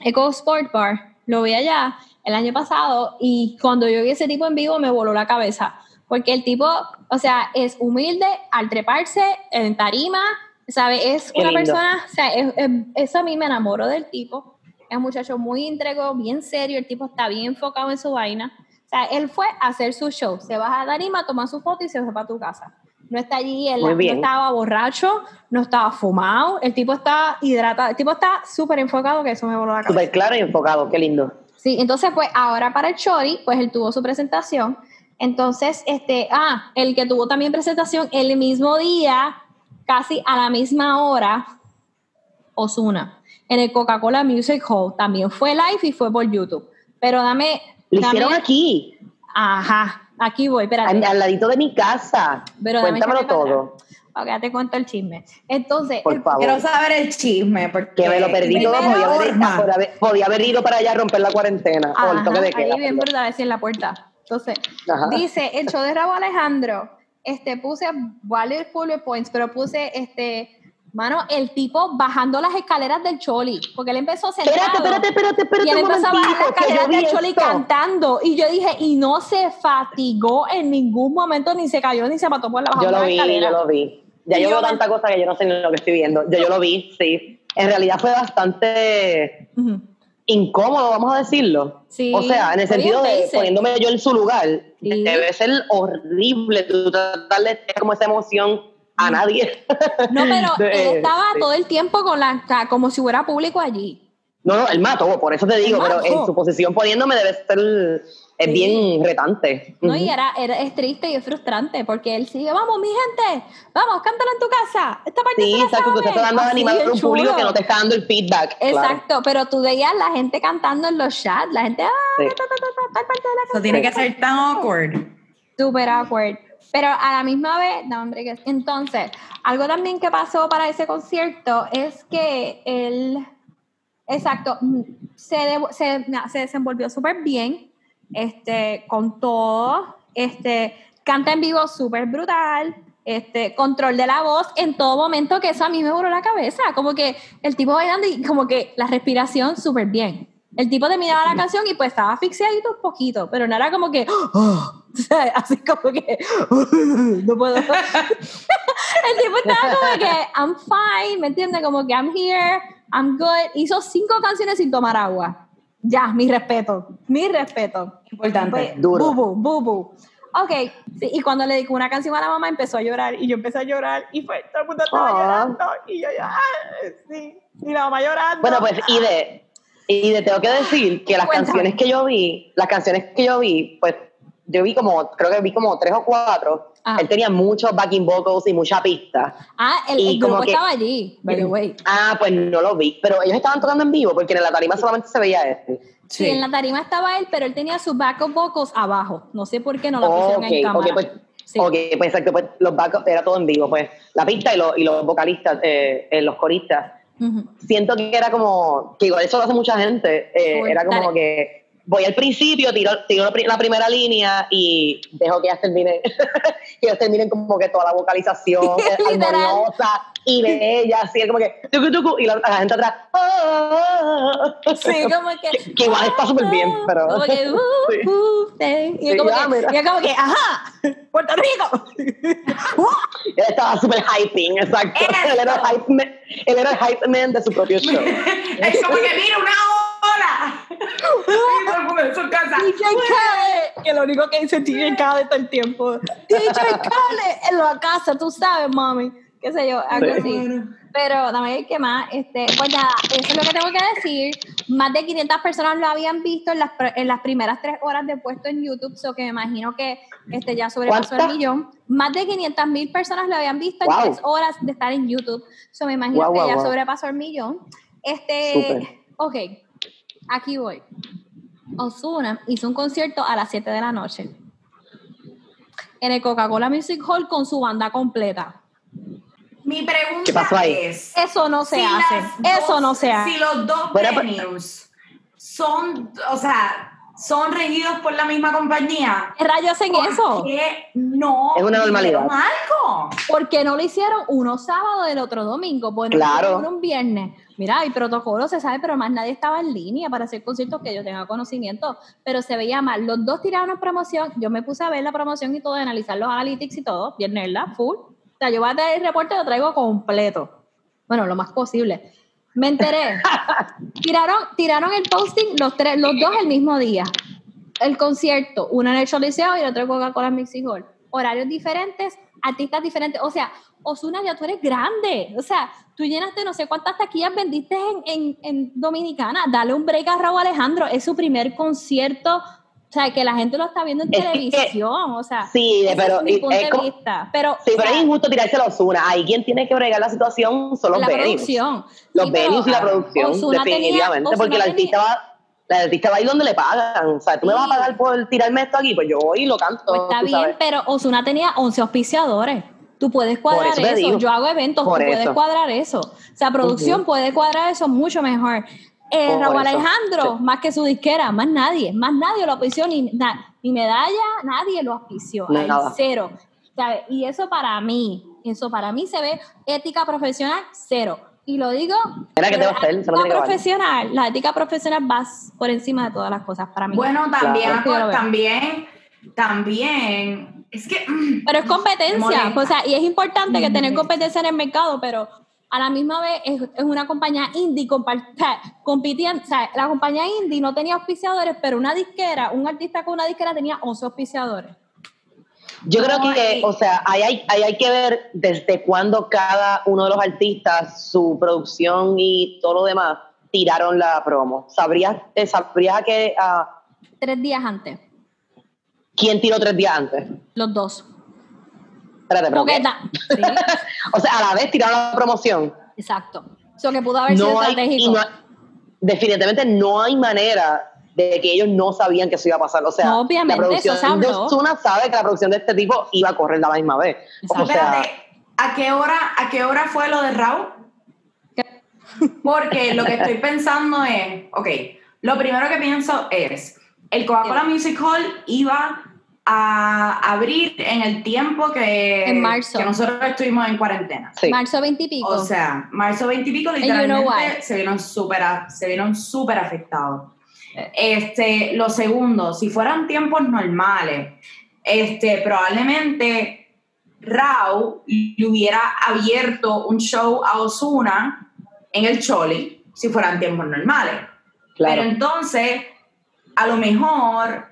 Eco Sport Bar. Lo vi allá el año pasado y cuando yo vi ese tipo en vivo me voló la cabeza. Porque el tipo, o sea, es humilde al treparse en tarima, ¿sabe? Es Qué una lindo. persona, o sea, es- es- eso a mí me enamoró del tipo. Es un muchacho muy íntegro, bien serio, el tipo está bien enfocado en su vaina. O sea, él fue a hacer su show, se baja a tarima, toma su foto y se fue para tu casa. No está allí, él no estaba borracho, no estaba fumado, el tipo está hidratado, el tipo está súper enfocado, que eso me voló la cabeza. Súper claro y enfocado. Qué lindo. Sí, entonces pues ahora para el Chori, pues él tuvo su presentación. Entonces, este, ah, el que tuvo también presentación el mismo día, casi a la misma hora, Osuna, en el Coca-Cola Music Hall. También fue live y fue por YouTube. Pero dame. Lo dame- hicieron aquí, Ajá, aquí voy, espérate. al, al ladito de mi casa. Pero Cuéntamelo todo. Ok, ya te cuento el chisme. Entonces, Por el- favor. Quiero saber el chisme. Porque Que me lo perdí todo. Podía haber, podía haber- podía haber ido para allá a romper la cuarentena. o el toque de queda. ahí bien brutal, así en la puerta. Entonces, Ajá. dice, el show de Rabo Alejandro, este, puse varios bullet points, pero puse, este, mano, el tipo bajando las escaleras del Choli, porque él empezó sentado. Espérate, espérate, espérate, espérate y él empezó a bajar las escaleras del Choli esto. cantando. Y yo dije, y no se fatigó en ningún momento, ni se cayó, ni se mató por la bajada Yo de lo vi, yo lo vi. Ya Y yo veo tanta cosa que yo no sé ni lo que estoy viendo. Yo, yo lo vi, sí. En realidad fue bastante. Incómodo, vamos a decirlo. Sí, o sea, en el sentido de basic. poniéndome yo en su lugar, Sí. debe ser horrible tú tratar de tener como esa emoción a nadie. No, pero él estaba sí. todo el tiempo con la, como si hubiera público allí. No, no, él mató, por eso te digo, pero en su posición poniéndome debe ser, es Sí. bien retante. No, y era, era- es triste y es frustrante porque él sigue, vamos, mi gente, vamos, cántala en tu casa. Esta parte Sí, exacto, tú estás saben". tratando de Así animar de a un público que no te está dando el feedback. claro. Exacto, pero tú veías la gente cantando en los chats, la gente, ah, Sí. ta, ta, ta, ta, tal parte de la Eso tiene que ser tan awkward. Super awkward. Pero a la misma vez, no, hombre, que entonces, algo también que pasó para ese concierto es que él, exacto, mm, se, devo- se, se desenvolvió súper bien, este, con todo, este, canta en vivo súper brutal, este, control de la voz en todo momento, que eso a mí me voló la cabeza, como que el tipo bailando y como que la respiración súper bien. El tipo terminaba la canción y pues estaba asfixiadito un poquito, pero no era como que, "Oh", sea, así como que no puedo. el tipo estaba como que I'm fine, ¿me entiendes? Como que I'm here, I'm good. Hizo cinco canciones sin tomar agua. Ya, mi respeto, mi respeto. Importante. Pues, Duro. Bubu, bubu. Ok, sí, y cuando le dedicó una canción a la mamá empezó a llorar y yo empecé a llorar y fue, todo el mundo estaba Ah. llorando y yo ya, sí, y la mamá llorando. Bueno, pues, y de, y de tengo que decir que las Cuéntame. canciones que yo vi, las canciones que yo vi, pues, yo vi como, creo que vi como tres o cuatro. Ah. Él tenía muchos backing vocals y mucha pista. Ah, el, y el como grupo que- estaba allí, by the way. Ah, pues no lo vi. Pero ellos estaban tocando en vivo porque en la tarima solamente se veía este. Sí. en la tarima estaba él, pero él tenía sus backup vocals abajo. No sé por qué no la Oh, pusieron en ok, cámara. ok, pues, Sí. ok, pues exacto, pues los backups era todo en vivo, pues la pista y, los- y los vocalistas, eh, eh, los coristas. Siento que era como, que igual eso lo hace mucha gente, eh, era como dale. que voy al principio, tiro, tiro la pri- la primera línea y dejo que ellas terminen, que ellos terminen como que toda la vocalización eh, Literal. armoniosa y bella, así, como que tucu, tucu, y la, la gente atrás, "Ah". Sí, como que. Que- igual está súper bien, pero- Como que. Uh, Sí. uh. Y, Sí, como ah, que, y como que, ajá, Puerto Rico. Él estaba súper hyping, exacto. Eso. Él era, el hype man, él era el hype man de su propio show. Es como que mira una hora. Y todo el mundo en su casa. DJ Khaled, que lo único que dice DJ Khaled todo el tiempo. DJ Khaled en la casa, tú sabes, mami. Qué sé yo, algo Sí. así. Pero dame que más, este, pues nada, eso es lo que tengo que decir. Más de 500 personas lo habían visto en las, en las primeras tres horas de puesto en YouTube, so que me imagino que este ya sobrepasó el millón. Más de 500 mil personas lo habían visto Wow. en tres horas de estar en YouTube, so me imagino Wow, que wow, ya sobrepasó el millón. Este, Súper. ok, aquí voy. Ozuna hizo un concierto a las 7 de la noche en el Coca-Cola Music Hall con su banda completa. Mi pregunta ¿Qué pasó ahí? es. Eso no se si hace. Eso dos- no se hace. Si los dos Bueno, pues- venues son, o sea, son regidos por la misma compañía. ¿Qué rayos hacen ¿por eso? qué no? Es una normalidad. algo? ¿Por qué no lo hicieron uno sábado y el otro domingo? Bueno, Claro. un viernes. Mira, hay protocolo, se sabe, pero más nadie estaba en línea para hacer conciertos que yo tenga conocimiento. Pero se veía mal. Los dos tiraron una promoción. Yo me puse a ver la promoción y todo, a analizar los analytics y todo. Bien nerda, full. O sea, yo voy a traer el reporte y lo traigo completo. Bueno, lo más posible. Me enteré. tiraron, tiraron el posting los tres, los dos el mismo día. El concierto, uno en el Choliseo y el otro en Coca-Cola Music Hall. Horarios diferentes, artistas diferentes. O sea, Osuna, ya tú eres grande. O sea, tú llenaste no sé cuántas taquillas vendiste en, en, en Dominicana. Dale un break a Raúl Alejandro. Es su primer concierto. O sea, que la gente lo está viendo en Es que- televisión. O sea, Sí, pero es mi es de como- vista. Pero, Sí, pero sea, es injusto tirárselo a Ozuna. Ahí quien tiene que bregar la situación son los la venues. producción. Los Sí, venues y la producción, Ozuna tenía- definitivamente. porque el artista va... La artista va a ir donde le pagan. O sea, tú me vas a Sí. pagar por tirarme esto aquí, pues yo voy y lo canto. Pues está bien, sabes. pero Osuna tenía 11 auspiciadores. Tú puedes cuadrar eso. Yo hago eventos, Por tú puedes cuadrar eso. O sea, producción puede cuadrar eso mucho mejor. Eh, Raúl eso. Alejandro, más que su disquera, más nadie, más nadie lo auspició, ni, na- ni medalla, nadie lo auspició. No, cero. ¿Sabes? Y eso para mí, eso para mí se ve ética profesional cero. Y lo digo, Mira, ¿qué te va a la hacer? No ética que profesional, la ética profesional va por encima de todas las cosas para mí. Bueno, también, Claro. También, también, es que... mm, Pero es competencia, o sea, y es importante que tener competencia en el mercado, pero a la misma vez es, es una compañía indie compitiendo, o sea, la compañía indie no tenía auspiciadores, pero una disquera, un artista con una disquera tenía 11 auspiciadores. Yo creo que, o sea, ahí hay, ahí hay que ver desde cuándo cada uno de los artistas, su producción y todo lo demás, tiraron la promo. ¿Sabrías, eh, sabrías a qué, a Tres días antes, quién tiró tres días antes? los dos. Espérate, pero ¿qué? Coqueta. Sí, O sea, a la vez tiraron la promoción. exacto. Eso que pudo haber sido No hay, y estratégico. no hay- definitivamente no hay manera de que ellos no sabían que eso iba a pasar. O sea, No, obviamente, la producción eso de. Ozuna sabe que la producción de este tipo iba a correr la misma vez. O sea, Espérate, ¿a qué hora, a qué hora fue lo de Raúl? Porque lo que estoy pensando es, ok, lo primero que pienso es, el Coca-Cola Music Hall iba a abrir en el tiempo que, En marzo. que nosotros estuvimos en cuarentena. sí. Marzo 20 y pico. O sea, marzo 20 y pico, you know literalmente se vieron súper se vieron súper afectados. Este, lo segundo, si fueran tiempos normales, este, probablemente Rao le hubiera abierto un show a Osuna en el Choli si fueran tiempos normales. Claro. Pero entonces, a lo mejor,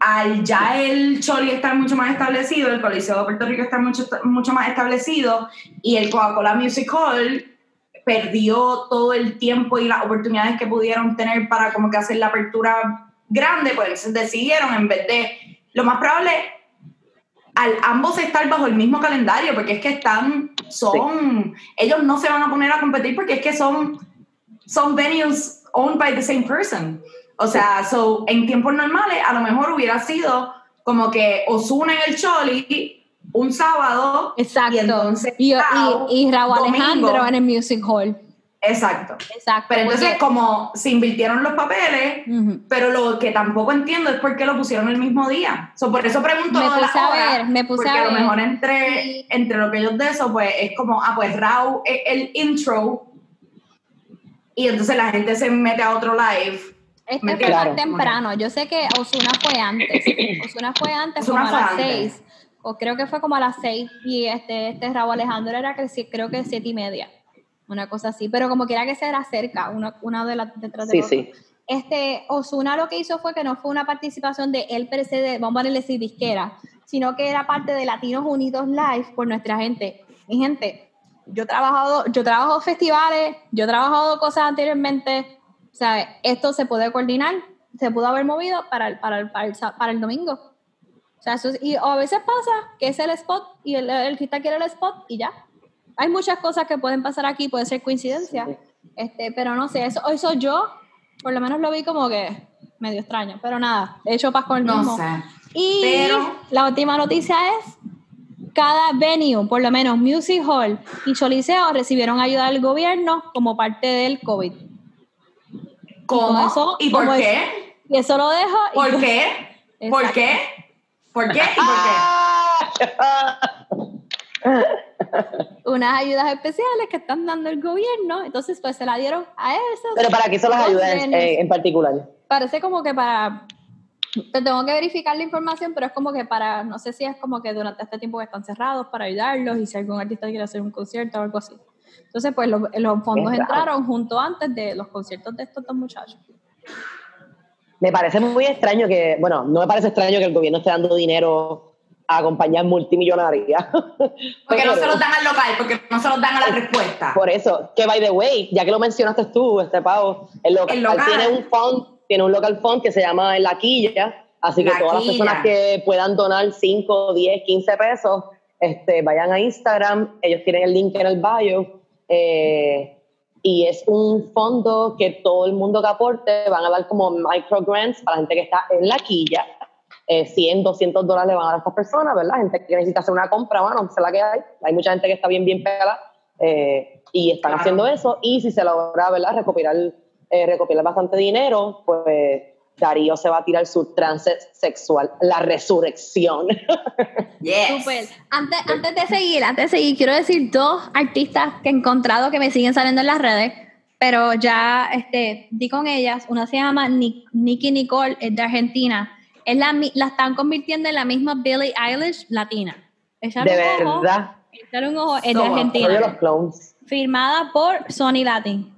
al ya el Choli estar mucho más establecido, el Coliseo de Puerto Rico estar mucho, mucho más establecido y el Coca-Cola Music Hall perdió todo el tiempo y las oportunidades que pudieron tener para como que hacer la apertura grande, pues decidieron en vez de, lo más probable, al ambos estar bajo el mismo calendario, porque es que están, son, ellos no se van a poner a competir porque es que son, son venues owned by the same person. O sea, so, en tiempos normales a lo mejor hubiera sido como que Osuna en el Choli un sábado Exacto. y entonces y, y, Rao, y Raúl domingo. Alejandro en el Music Hall. Exacto. Exacto. Pero entonces como se invirtieron los papeles, pero lo que tampoco entiendo es por qué lo pusieron el mismo día. So, por eso pregunto Me puse la a hora, ver, me puse porque a a lo ver. mejor entre, Sí. entre lo que ellos de eso, pues es como, ah, pues Raw es el intro y entonces la gente se mete a otro live. Este fue Claro. más temprano. Yo sé que Osuna fue antes. Osuna fue antes, Ozuna como a fue las antes. seis. O creo que fue como a las seis. Y este, este Raúl Alejandro era que creo que siete y media. Una cosa así. Pero como quiera que se era cerca, una, una de las detrás de Sí, otra. sí. Este, Osuna lo que hizo fue que no fue una participación de él per se, de, vamos a así, disquera, sino que era parte de Latinos Unidos Live por nuestra gente. Mi gente, yo he trabajado, yo he trabajado festivales, yo he trabajado cosas anteriormente, o sea, esto se puede coordinar, se pudo haber movido para el, para el, para el, para el domingo. O sea, eso es- y a veces pasa que es el spot y el, el artista quiere el spot y ya. Hay muchas cosas que pueden pasar aquí, puede ser coincidencia, Sí. este, pero no sé, eso, eso yo por lo menos lo vi como que medio extraño, pero nada, he hecho paz con el No mismo. sé. Y Pero- la última noticia es, cada venue, por lo menos Music Hall y Choliseo, recibieron ayuda del gobierno como parte del COVID. ¿Cómo? eso- ¿Y por qué? Y eso lo dejo. y- ¿Por qué? ¿Por Exacto. qué? ¿Por qué? ¿Y por qué? Unas ayudas especiales que están dando el gobierno, entonces pues se la dieron a esos. Pero para qué son las ayudas en, en particular. Parece como que para... Te tengo que verificar la información, pero es como que para, no sé si es como que durante este tiempo que están cerrados para ayudarlos y si algún artista quiere hacer un concierto o algo así. Entonces, pues los, los fondos raro. entraron junto antes de los conciertos de estos dos muchachos. Me parece muy extraño que, bueno, no me parece extraño que el gobierno esté dando dinero a compañías multimillonarias. Porque no se los dan al local, porque no se los dan a la respuesta. Por eso, que by the way, ya que lo mencionaste tú, este pavo, el local, El local. tiene un fund, tiene un local fund que se llama La Quilla, así que La todas las Quilla. personas que puedan donar 5, 10, 15 pesos, este, vayan a Instagram, ellos tienen el link en el bio, eh, y es un fondo que todo el mundo que aporte van a dar como micro grants para la gente que está en La Quilla. Eh, 100, 200 dólares le van a dar a estas personas, ¿verdad? Gente que necesita hacer una compra, bueno, sé la que hay. Hay mucha gente que está bien, bien pegada eh, y están Claro. haciendo eso. Y si se logra, ¿verdad? Recopilar, eh, recopilar bastante dinero, pues Darío se va a tirar su trance sexual, la resurrección. Yes. Antes, antes de seguir, antes de seguir, quiero decir dos artistas que he encontrado que me siguen saliendo en las redes, pero ya este, di con ellas. Una se llama Ni- Nicki Nicole, es de Argentina. Es la, mi- la están convirtiendo en la misma Billie Eilish latina. De un ojo, verdad. échale un ojo, es de Argentina. Los clones. firmada por Sony Latin.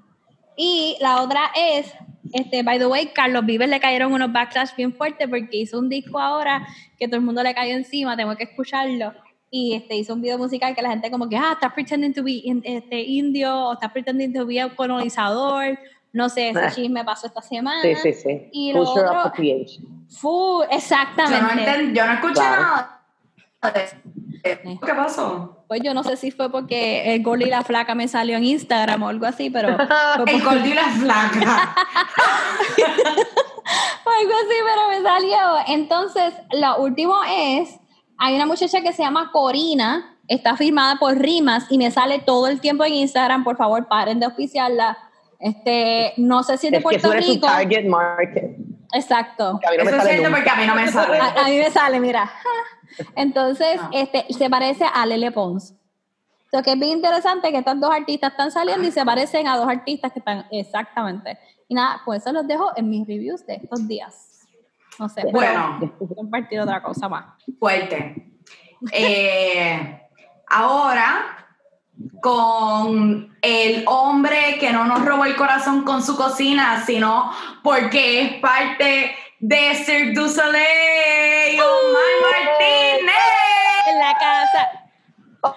Y la otra es, este, by the way, Carlos Vives le cayeron unos backlash bien fuertes porque hizo un disco ahora que todo el mundo le cayó encima, tengo que escucharlo. Y este, hizo un video musical que la gente como que, ah, estás pretending to be in- este, indio o estás pretending to be un colonizador. No sé, ese Ah. chisme pasó esta semana. Sí, sí, sí. Y lo otro- appropriation. Fu, Yo no, exactamente. yo no escuché nada. ¿Qué pasó? Pues yo no sé si fue porque el gol y la flaca me salió en Instagram o algo así, pero fue El gordo y la flaca. Fue algo así, pero me salió. Entonces, lo último es, hay una muchacha que se llama Corina, está firmada por Rimas y me sale todo el tiempo en Instagram, por favor, paren de auspiciarla. Este, no sé si es de Es que Puerto tú eres su Rico. target market. Exacto. Que a mí no me Eso es sale cierto porque a mí no me sale. A, a mí me sale, mira. Entonces, Ah. este, se parece a Lele Pons. Lo que es bien interesante que estas dos artistas están saliendo y se parecen a dos artistas que están exactamente. Y nada, pues eso los dejo en mis reviews de estos días. No sé, Bueno. compartir otra cosa más. Fuerte. Eh, ahora, con el hombre que no nos robó el corazón con su cocina, sino porque es parte de Cirque du Soleil, Omar Martínez. En la casa.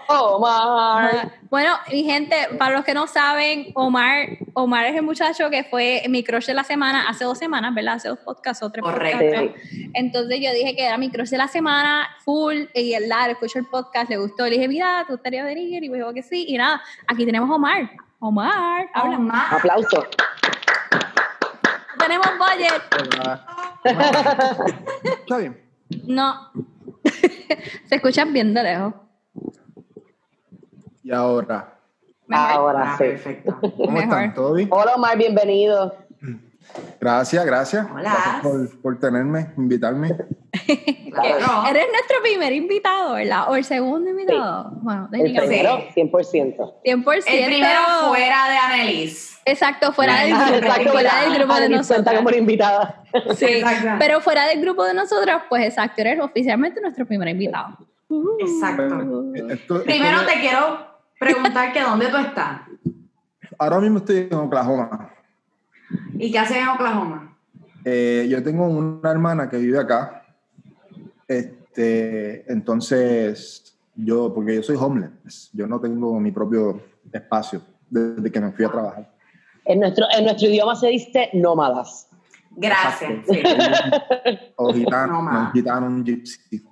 Omar. Bueno, mi gente, para los que no saben, Omar, Omar es el muchacho que fue mi crush de la semana hace dos semanas, ¿verdad? Hace dos podcasts o tres Correcto. podcasts. Entonces yo dije que era mi crush de la semana, full, y él la escuchó el podcast, le gustó, le dije, mira, ¿te gustaría venir? Y me dijo que sí, y nada, aquí tenemos a Omar. Omar, habla. Omar. Aplauso. Tenemos budget. Está bien. No. Se escuchan bien de lejos. Y ahora, Mejor. Ahora Ah, sí. perfecto. ¿cómo Mejor. están? ¿Todo bien? Hola Omar, bienvenido. Gracias, gracias. Hola. Gracias por, por tenerme, invitarme. Claro. Eres nuestro primer invitado, ¿verdad? O el segundo invitado. Bueno, El primero, 100%. 100%. El primero fuera de Annelies. Exacto, fuera del grupo, Exacto, fuera del grupo de nosotros. como invitada. Sí, Exacto. pero fuera del grupo de nosotros, pues exacto, eres oficialmente nuestro primer invitado. Exacto. Esto- esto Primero te quiero preguntar que dónde tú estás Ahora mismo estoy en Oklahoma. Y qué haces en Oklahoma. Eh, yo tengo una hermana que vive acá. Este, entonces, yo, porque yo soy homeless, yo no tengo mi propio espacio desde que me fui a trabajar. En nuestro, en nuestro idioma se dice nómadas. Gracias. Sí. O gitano, No, gitano, un gypsy.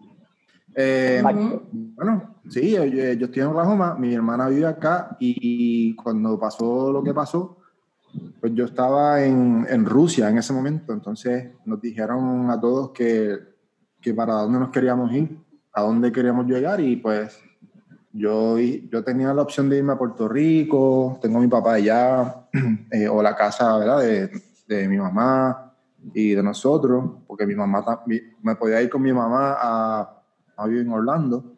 Eh. Bueno, sí, yo, yo- yo estoy en Oklahoma, mi hermana vive acá y cuando pasó lo que pasó, pues yo estaba en, en Rusia en ese momento, entonces nos dijeron a todos que, que para dónde nos queríamos ir, a dónde queríamos llegar y pues yo, yo tenía la opción de irme a Puerto Rico, tengo a mi papá allá, eh, o la casa ¿verdad? De, de mi mamá y de nosotros, porque mi mamá ta- mi- me podía ir con mi mamá a, a vivir en Orlando,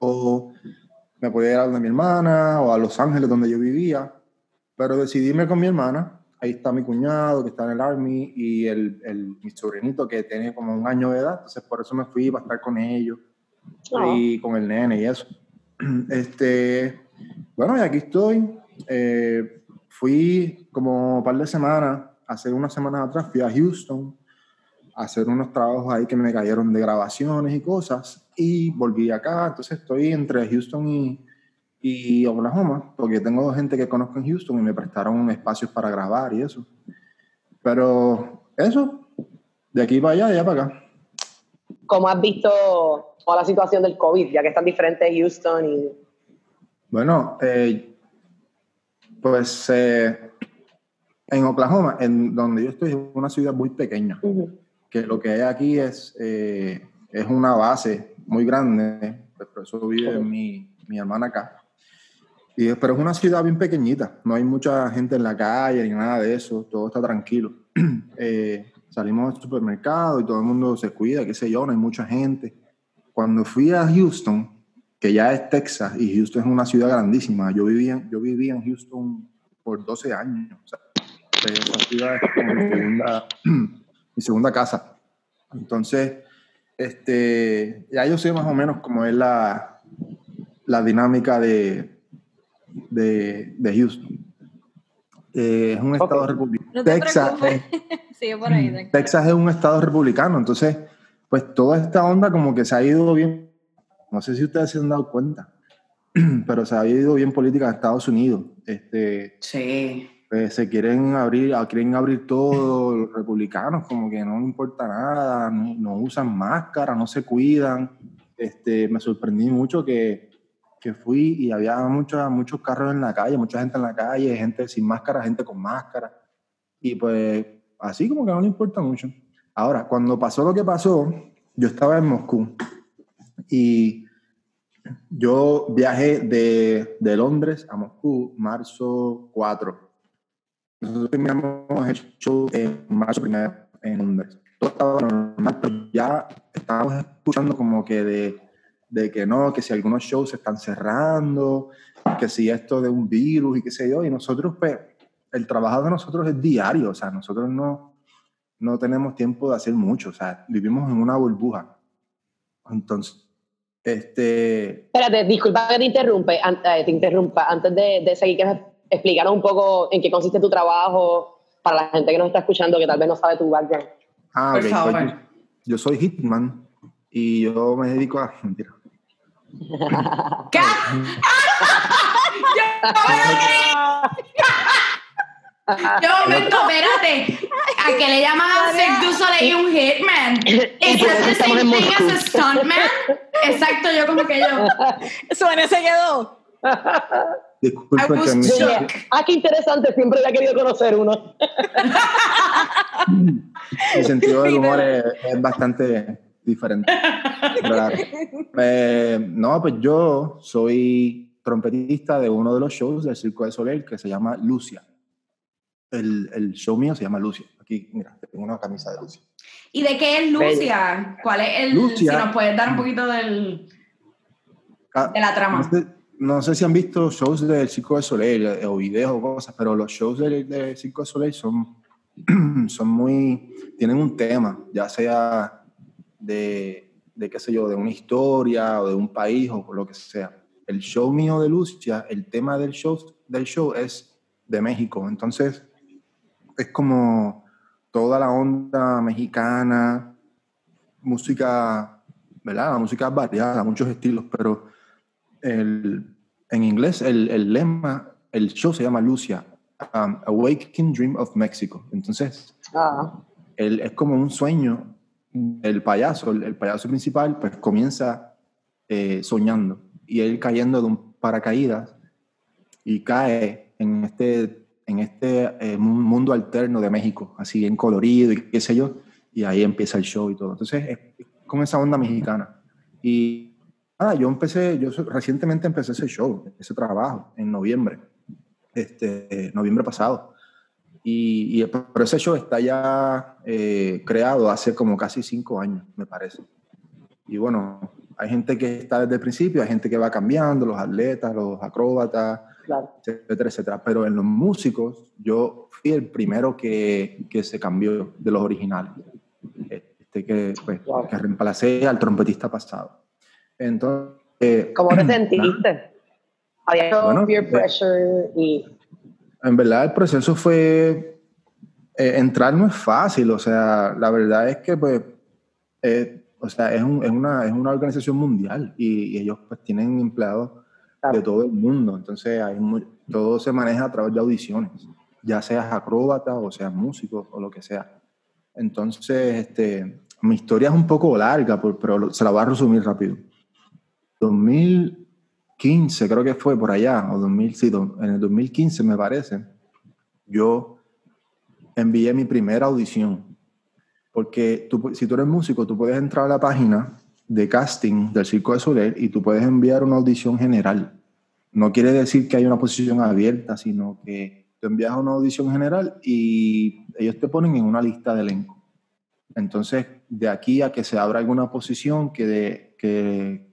o me podía ir a donde mi hermana, o a Los Ángeles donde yo vivía, pero decidí irme con mi hermana, ahí está mi cuñado que está en el Army, y el, el- mi sobrinito que tiene como un año de edad, entonces por eso me fui para estar con ellos, Oh. y con el nene y eso. Este, bueno, y aquí estoy. Eh, fui como un par de semanas, hace unas semanas atrás, fui a Houston a hacer unos trabajos ahí que me cayeron de grabaciones y cosas, y volví acá. Entonces estoy entre Houston y, y Oklahoma, porque tengo gente que conozco en Houston y me prestaron espacios para grabar y eso. Pero eso, de aquí para allá, de allá para acá. ¿Cómo has visto toda la situación del COVID, ya que están diferentes Houston y... Bueno, eh, pues eh, en Oklahoma, en donde yo estoy, es una ciudad muy pequeña, que lo que hay aquí es, eh, es una base muy grande, pues por eso vive mi, mi hermana acá. Pero es una ciudad bien pequeñita, no hay mucha gente en la calle ni nada de eso, todo está tranquilo. Eh, salimos al supermercado y todo el mundo se cuida, qué sé yo, no hay mucha gente. Cuando fui a Houston, que ya es Texas, y Houston es una ciudad grandísima, yo vivía, yo vivía en Houston por 12 años. O sea, esa ciudad es como mi segunda, mi segunda casa. Entonces, este, ya yo sé más o menos cómo es la, la dinámica de, de, de Houston. Eh, es un estado republicano. No te Texas, preocupes. es- Sigue por ahí. tranquilo. Texas es un estado republicano, entonces, pues toda esta onda como que se ha ido bien, no sé si ustedes se han dado cuenta, pero se ha ido bien política en Estados Unidos. Este, Sí. pues, se quieren abrir, ah, quieren abrir todo, los republicanos como que no importa nada, no, no usan máscara, no se cuidan. Este, me sorprendí mucho que, que fui y había muchos muchos carros en la calle, mucha gente en la calle, gente sin máscara, gente con máscara. Y pues así como que no le importa mucho. Ahora, cuando pasó lo que pasó, yo estaba en Moscú y yo viajé de, de Londres a Moscú marzo 4. Nosotros terminamos el show en marzo primero en Londres. Todo estaba normal, pero ya estábamos escuchando como que de, de que no, que si algunos shows se están cerrando, que si esto de un virus y qué sé yo, y nosotros, pues, el trabajo de nosotros es diario, o sea, nosotros no, no tenemos tiempo de hacer mucho, o sea, vivimos en una burbuja. Entonces, este, Espérate, disculpa que te, interrumpe, an- eh, te interrumpa. Antes de, de seguir, ¿quieres explicarnos un poco en qué consiste tu trabajo para la gente que nos está escuchando que tal vez no sabe tu background? ah, Por ok, pues yo, yo soy hitman y yo me dedico a... Mentira. ¿Qué? Yo, momento, espérate. ¿A qué le llaman a Cirque du Soleil un hitman? ¿Es the same thing as a stuntman? Exacto, yo como que yo. Suena se quedó. Was que ah, qué interesante, siempre había querido conocer uno. mi sentido del humor es, es bastante diferente. Claro. Eh, no, pues yo soy trompetista de uno de los shows del Circo de Soleil que se llama Lucia. El, el show mío se llama Lucia. Aquí, mira, tengo una camisa de Lucia. ¿Y de qué es Lucia? ¿Cuál es el. Lucia. Si nos puedes dar un poquito del, Ah, de la trama. No sé, no sé si han visto shows del Circo de Soleil eh, o videos o cosas, pero los shows del, del Circo de Soleil son, son muy. tienen un tema, ya sea de, de, qué sé yo, de una historia o de un país o lo que sea. El show mío de Lucia, el tema del show, del show es de México. Entonces, es como toda la onda mexicana, música, ¿verdad? La música es variada, muchos estilos, pero el, en inglés el, el lema, el show se llama Lucia, um, Awakening Dream of Mexico. Entonces, Ah, el- es como un sueño. El payaso, el, el payaso principal, pues comienza eh, soñando y él cayendo de un paracaídas y cae en este, en este eh, mu- mundo alterno de México, así en colorido y qué sé yo, y ahí empieza el show y todo. Entonces, es, con esa onda mexicana. Y ah, yo empecé, yo recientemente empecé ese show, ese trabajo, en noviembre, este, noviembre pasado. Y, y- pero ese show está ya eh, creado hace como casi cinco años, me parece. Y bueno, hay gente que está desde el principio, hay gente que va cambiando, los atletas, los acróbatas, claro. etcétera, etcétera. Pero en los músicos, yo fui el primero que, que se cambió de los originales. Este que, pues, Wow. que reemplacé al trompetista pasado. Entonces, eh, ¿Cómo te sentiste? Había Bueno, peer eh, pressure y... En verdad el proceso fue, eh, entrar no es fácil, o sea, la verdad es que pues, eh, o sea, es, un- es una, es una organización mundial y, y ellos pues tienen empleados Claro. de todo el mundo, entonces hay mu- todo se maneja a través de audiciones, ya seas acróbata o seas músico o lo que sea. Entonces, este, mi historia es un poco larga, pero se la voy a resumir rápido. 2015 creo que fue por allá, o 2000, sí, en el 2015 me parece, yo envié mi primera audición. Porque tú si tú eres músico, tú puedes entrar a la página de casting del Circo de Soler y tú puedes enviar una audición general. No quiere decir que hay una posición abierta, sino que tú envías una audición general y ellos te ponen en una lista de elenco. Entonces, de aquí a que se abra alguna posición que, de- que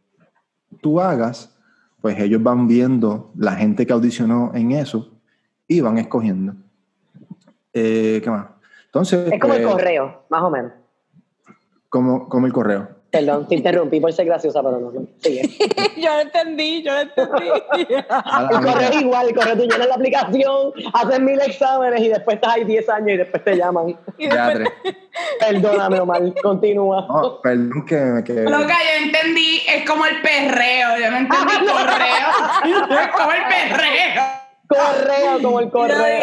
tú hagas, pues ellos van viendo la gente que audicionó en eso y van escogiendo. Eh, ¿Qué más? Entonces, Es como el pues, correo, más o menos. como, como el correo. Perdón, te interrumpí por ser graciosa, pero no. Sigue. yo lo entendí, yo lo entendí. A la El correo mía. es igual, el correo tú llenas la aplicación, haces mil exámenes y después estás ahí 10 años y después te llaman. Y Ya, después-. Perdóname, Omar, continúa. No, perdón que me quedé. Loca, yo entendí, es como el perreo, yo no entendí correo. es como el perreo. Correo, como el correo.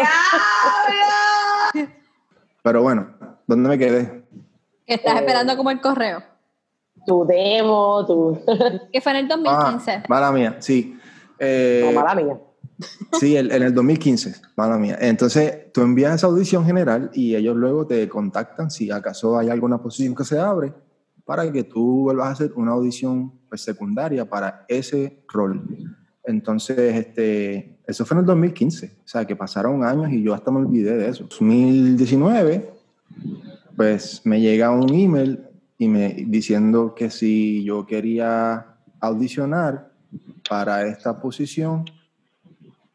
¡Diablo! Pero bueno, ¿dónde me quedé? que estás esperando como el correo. Tu demo, tu. Que fue en el 2015. Ah, mala mía, sí. Eh, No, mala mía. Sí, el- en el 2015, mala mía. Entonces, tú envías esa audición general y ellos luego te contactan si acaso hay alguna posición que se abre para que tú vuelvas a hacer una audición pues, secundaria para ese rol. Entonces, este, eso fue en el 2015, o sea, que pasaron años y yo hasta me olvidé de eso. 2019, pues me llega un email y me diciendo que si yo quería audicionar para esta posición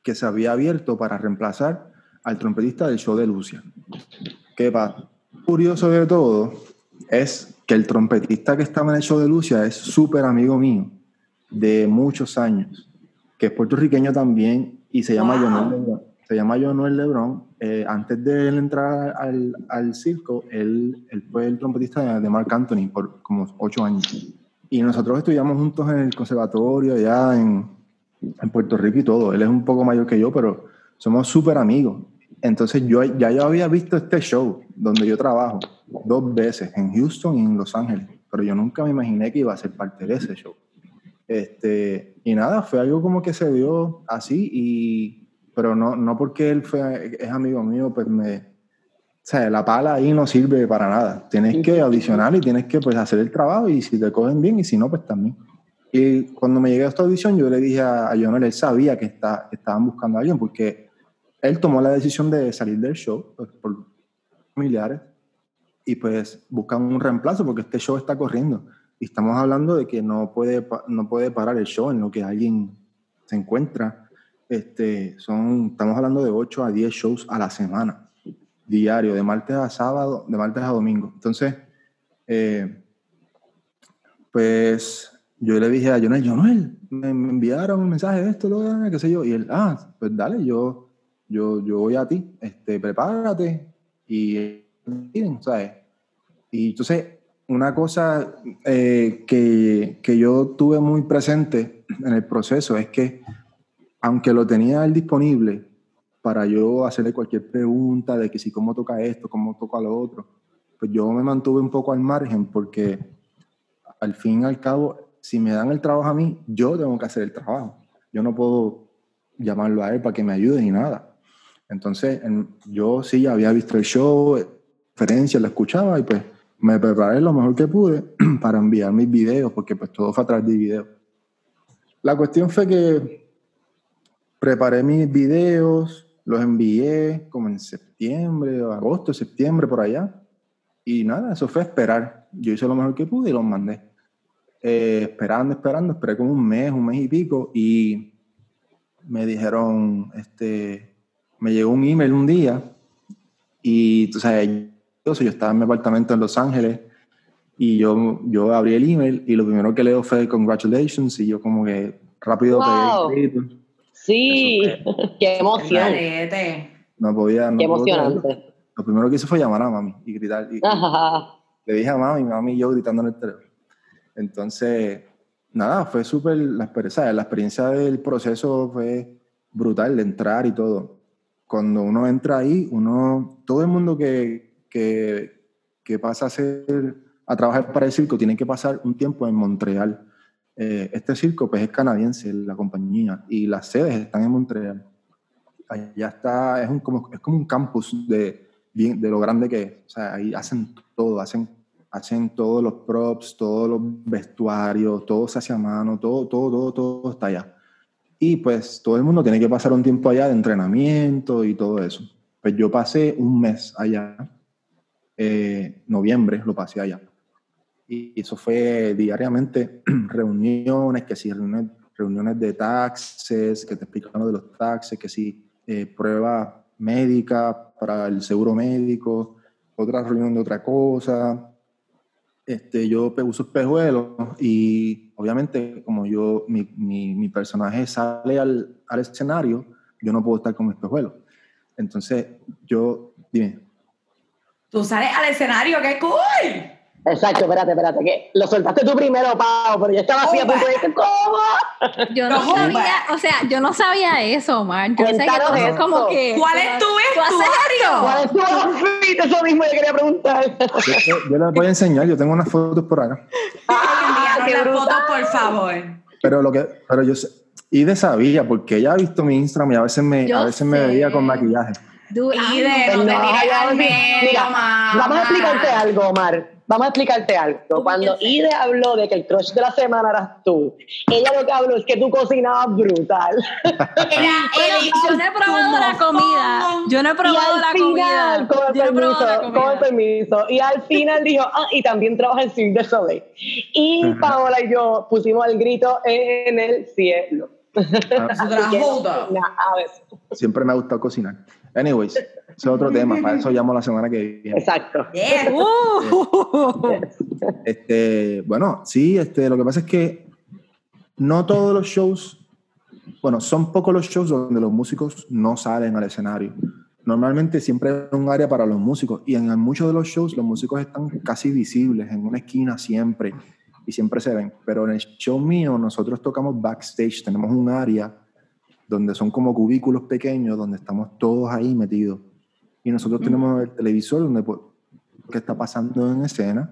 que se había abierto para reemplazar al trompetista del show de Lucia. ¿Qué pasa? curioso de todo es que el trompetista que estaba en el show de Lucia es súper amigo mío de muchos años, que es puertorriqueño también y se llama Wow. Lebrón. Se llama Jonuel Lebrón. Eh, antes de él entrar al, al circo, él, él fue el trompetista de Mark Anthony por como ocho años. Y nosotros estudiamos juntos en el conservatorio allá en, en Puerto Rico y todo. Él es un poco mayor que yo, pero somos súper amigos. Entonces yo ya yo había visto este show donde yo trabajo dos veces, en Houston y en Los Ángeles, pero yo nunca me imaginé que iba a ser parte de ese show. Este, y nada, fue algo como que se dio así, y, pero no, no porque él fue, es amigo mío, pues me... O sea, la pala ahí no sirve para nada. Tienes que audicionar y tienes que pues, hacer el trabajo y si te cogen bien y si no, pues también. Y cuando me llegué a esta audición, yo le dije a, a Jonel, él sabía que, está, que estaban buscando a alguien porque él tomó la decisión de salir del show pues, por familiares y pues buscan un reemplazo porque este show está corriendo. Y estamos hablando de que no puede, no puede parar el show en lo que alguien se encuentra. Este, son, estamos hablando de 8 a 10 shows a la semana, diario, de martes a sábado, de martes a domingo. Entonces, eh, pues yo le dije a Jonel, Jonel, me, enviaron un mensaje de esto, lo qué sé yo, y él, ah, pues dale, yo, yo, yo voy a ti, este, prepárate, y, ¿sabes? Y entonces, una cosa eh, que, que yo tuve muy presente en el proceso es que, aunque lo tenía él disponible para yo hacerle cualquier pregunta de que si cómo toca esto, cómo toca lo otro, pues yo me mantuve un poco al margen porque al fin y al cabo, si me dan el trabajo a mí, yo tengo que hacer el trabajo. Yo no puedo llamarlo a él para que me ayude ni nada. Entonces, en- yo sí había visto el show, referencias, lo escuchaba y pues me preparé lo mejor que pude para enviar mis videos, porque pues todo fue a través de videos. La cuestión fue que preparé mis videos, los envié como en septiembre, agosto, septiembre, por allá. Y nada, eso fue esperar. Yo hice lo mejor que pude y los mandé. Eh, esperando, esperando, esperé como un mes, un mes y pico y me dijeron, este, me llegó un email un día y tú sabes, yo, yo estaba en mi apartamento en Los Ángeles y yo, yo abrí el email y lo primero que leo fue congratulations y yo como que rápido Wow. pegué el grito. Sí, qué emoción. No podía, no Qué emocionante. Lo primero que hice fue llamar a mami y gritar. Y, Ajá. le dije a mami, mami y yo gritando en el teléfono. Entonces, nada, fue súper, la, experiencia- la experiencia del proceso fue brutal, de entrar y todo. Cuando uno entra ahí, uno, todo el mundo que, que, que pasa a, ser, a trabajar para el circo tiene que pasar un tiempo en Montreal. Eh, este circo pues es canadiense, la compañía, y las sedes están en Montreal. Allá está, es, un, como, es como un campus de, bien- de lo grande que es. O sea, ahí hacen todo, hacen, hacen todos los props, todos los vestuarios, todo se hace a mano, todo, todo, todo, todo está allá. Y pues todo el mundo tiene que pasar un tiempo allá de entrenamiento y todo eso. Pues yo pasé un mes allá, eh, noviembre lo pasé allá. Y eso fue diariamente reuniones, que sí, reuniones, reuniones de taxes, que te explican lo de los taxes, que sí, eh, prueba médica para el seguro médico, otra reunión de otra cosa. Este, yo uso espejuelos y obviamente como yo, mi, mi, personaje sale al, al escenario, yo no puedo estar con mi espejuelo. Entonces yo, dime, Tú sales al escenario, qué cool. Exacto, espérate, espérate, que lo soltaste tú primero, Pau, pero yo estaba así a punto de decir, ¿cómo? Yo no sabía, o sea, yo no sabía eso, Omar. Yo sé que tú eso. como que. ¿Cuál es tu ¿Tú haces vestuario? ¿Cuál es tu outfit? Eso mismo yo quería preguntar. yo, les voy a enseñar, yo tengo unas fotos por acá. Ah, las brutal. fotos, por favor. Pero lo que, pero yo sé, Ide sabía, porque ella ha visto mi Instagram y a veces me, Yo a veces me veía con maquillaje. Du- Y Ay, de Pues no te no, al medio. Vamos a explicarte algo, Omar. Vamos a explicarte algo. Cuando? Ide habló de que el crush de la semana eras tú, ella lo que habló es que tú cocinabas brutal. Era el yo no he probado la comida. Yo no he probado la final, comida. con el Yo no he probado la permiso, con el permiso, y al final dijo, ah, y también trabaja en Cirque du Soleil. Y. Paola y yo pusimos el grito en el cielo. Ah, siempre me ha gustado cocinar. Anyways, es otro tema, para eso llamo la semana que viene. Exacto. Yeah. Uh. Este, bueno, sí, este, lo que pasa es que no todos los shows, bueno, son pocos los shows donde los músicos no salen al escenario. Normalmente siempre hay un área para los músicos y en muchos de los shows los músicos están casi visibles en una esquina siempre y siempre se ven. Pero en el show mío nosotros tocamos backstage, tenemos un área donde son como cubículos pequeños donde estamos todos ahí metidos. Y nosotros tenemos el televisor donde pues, qué está pasando en escena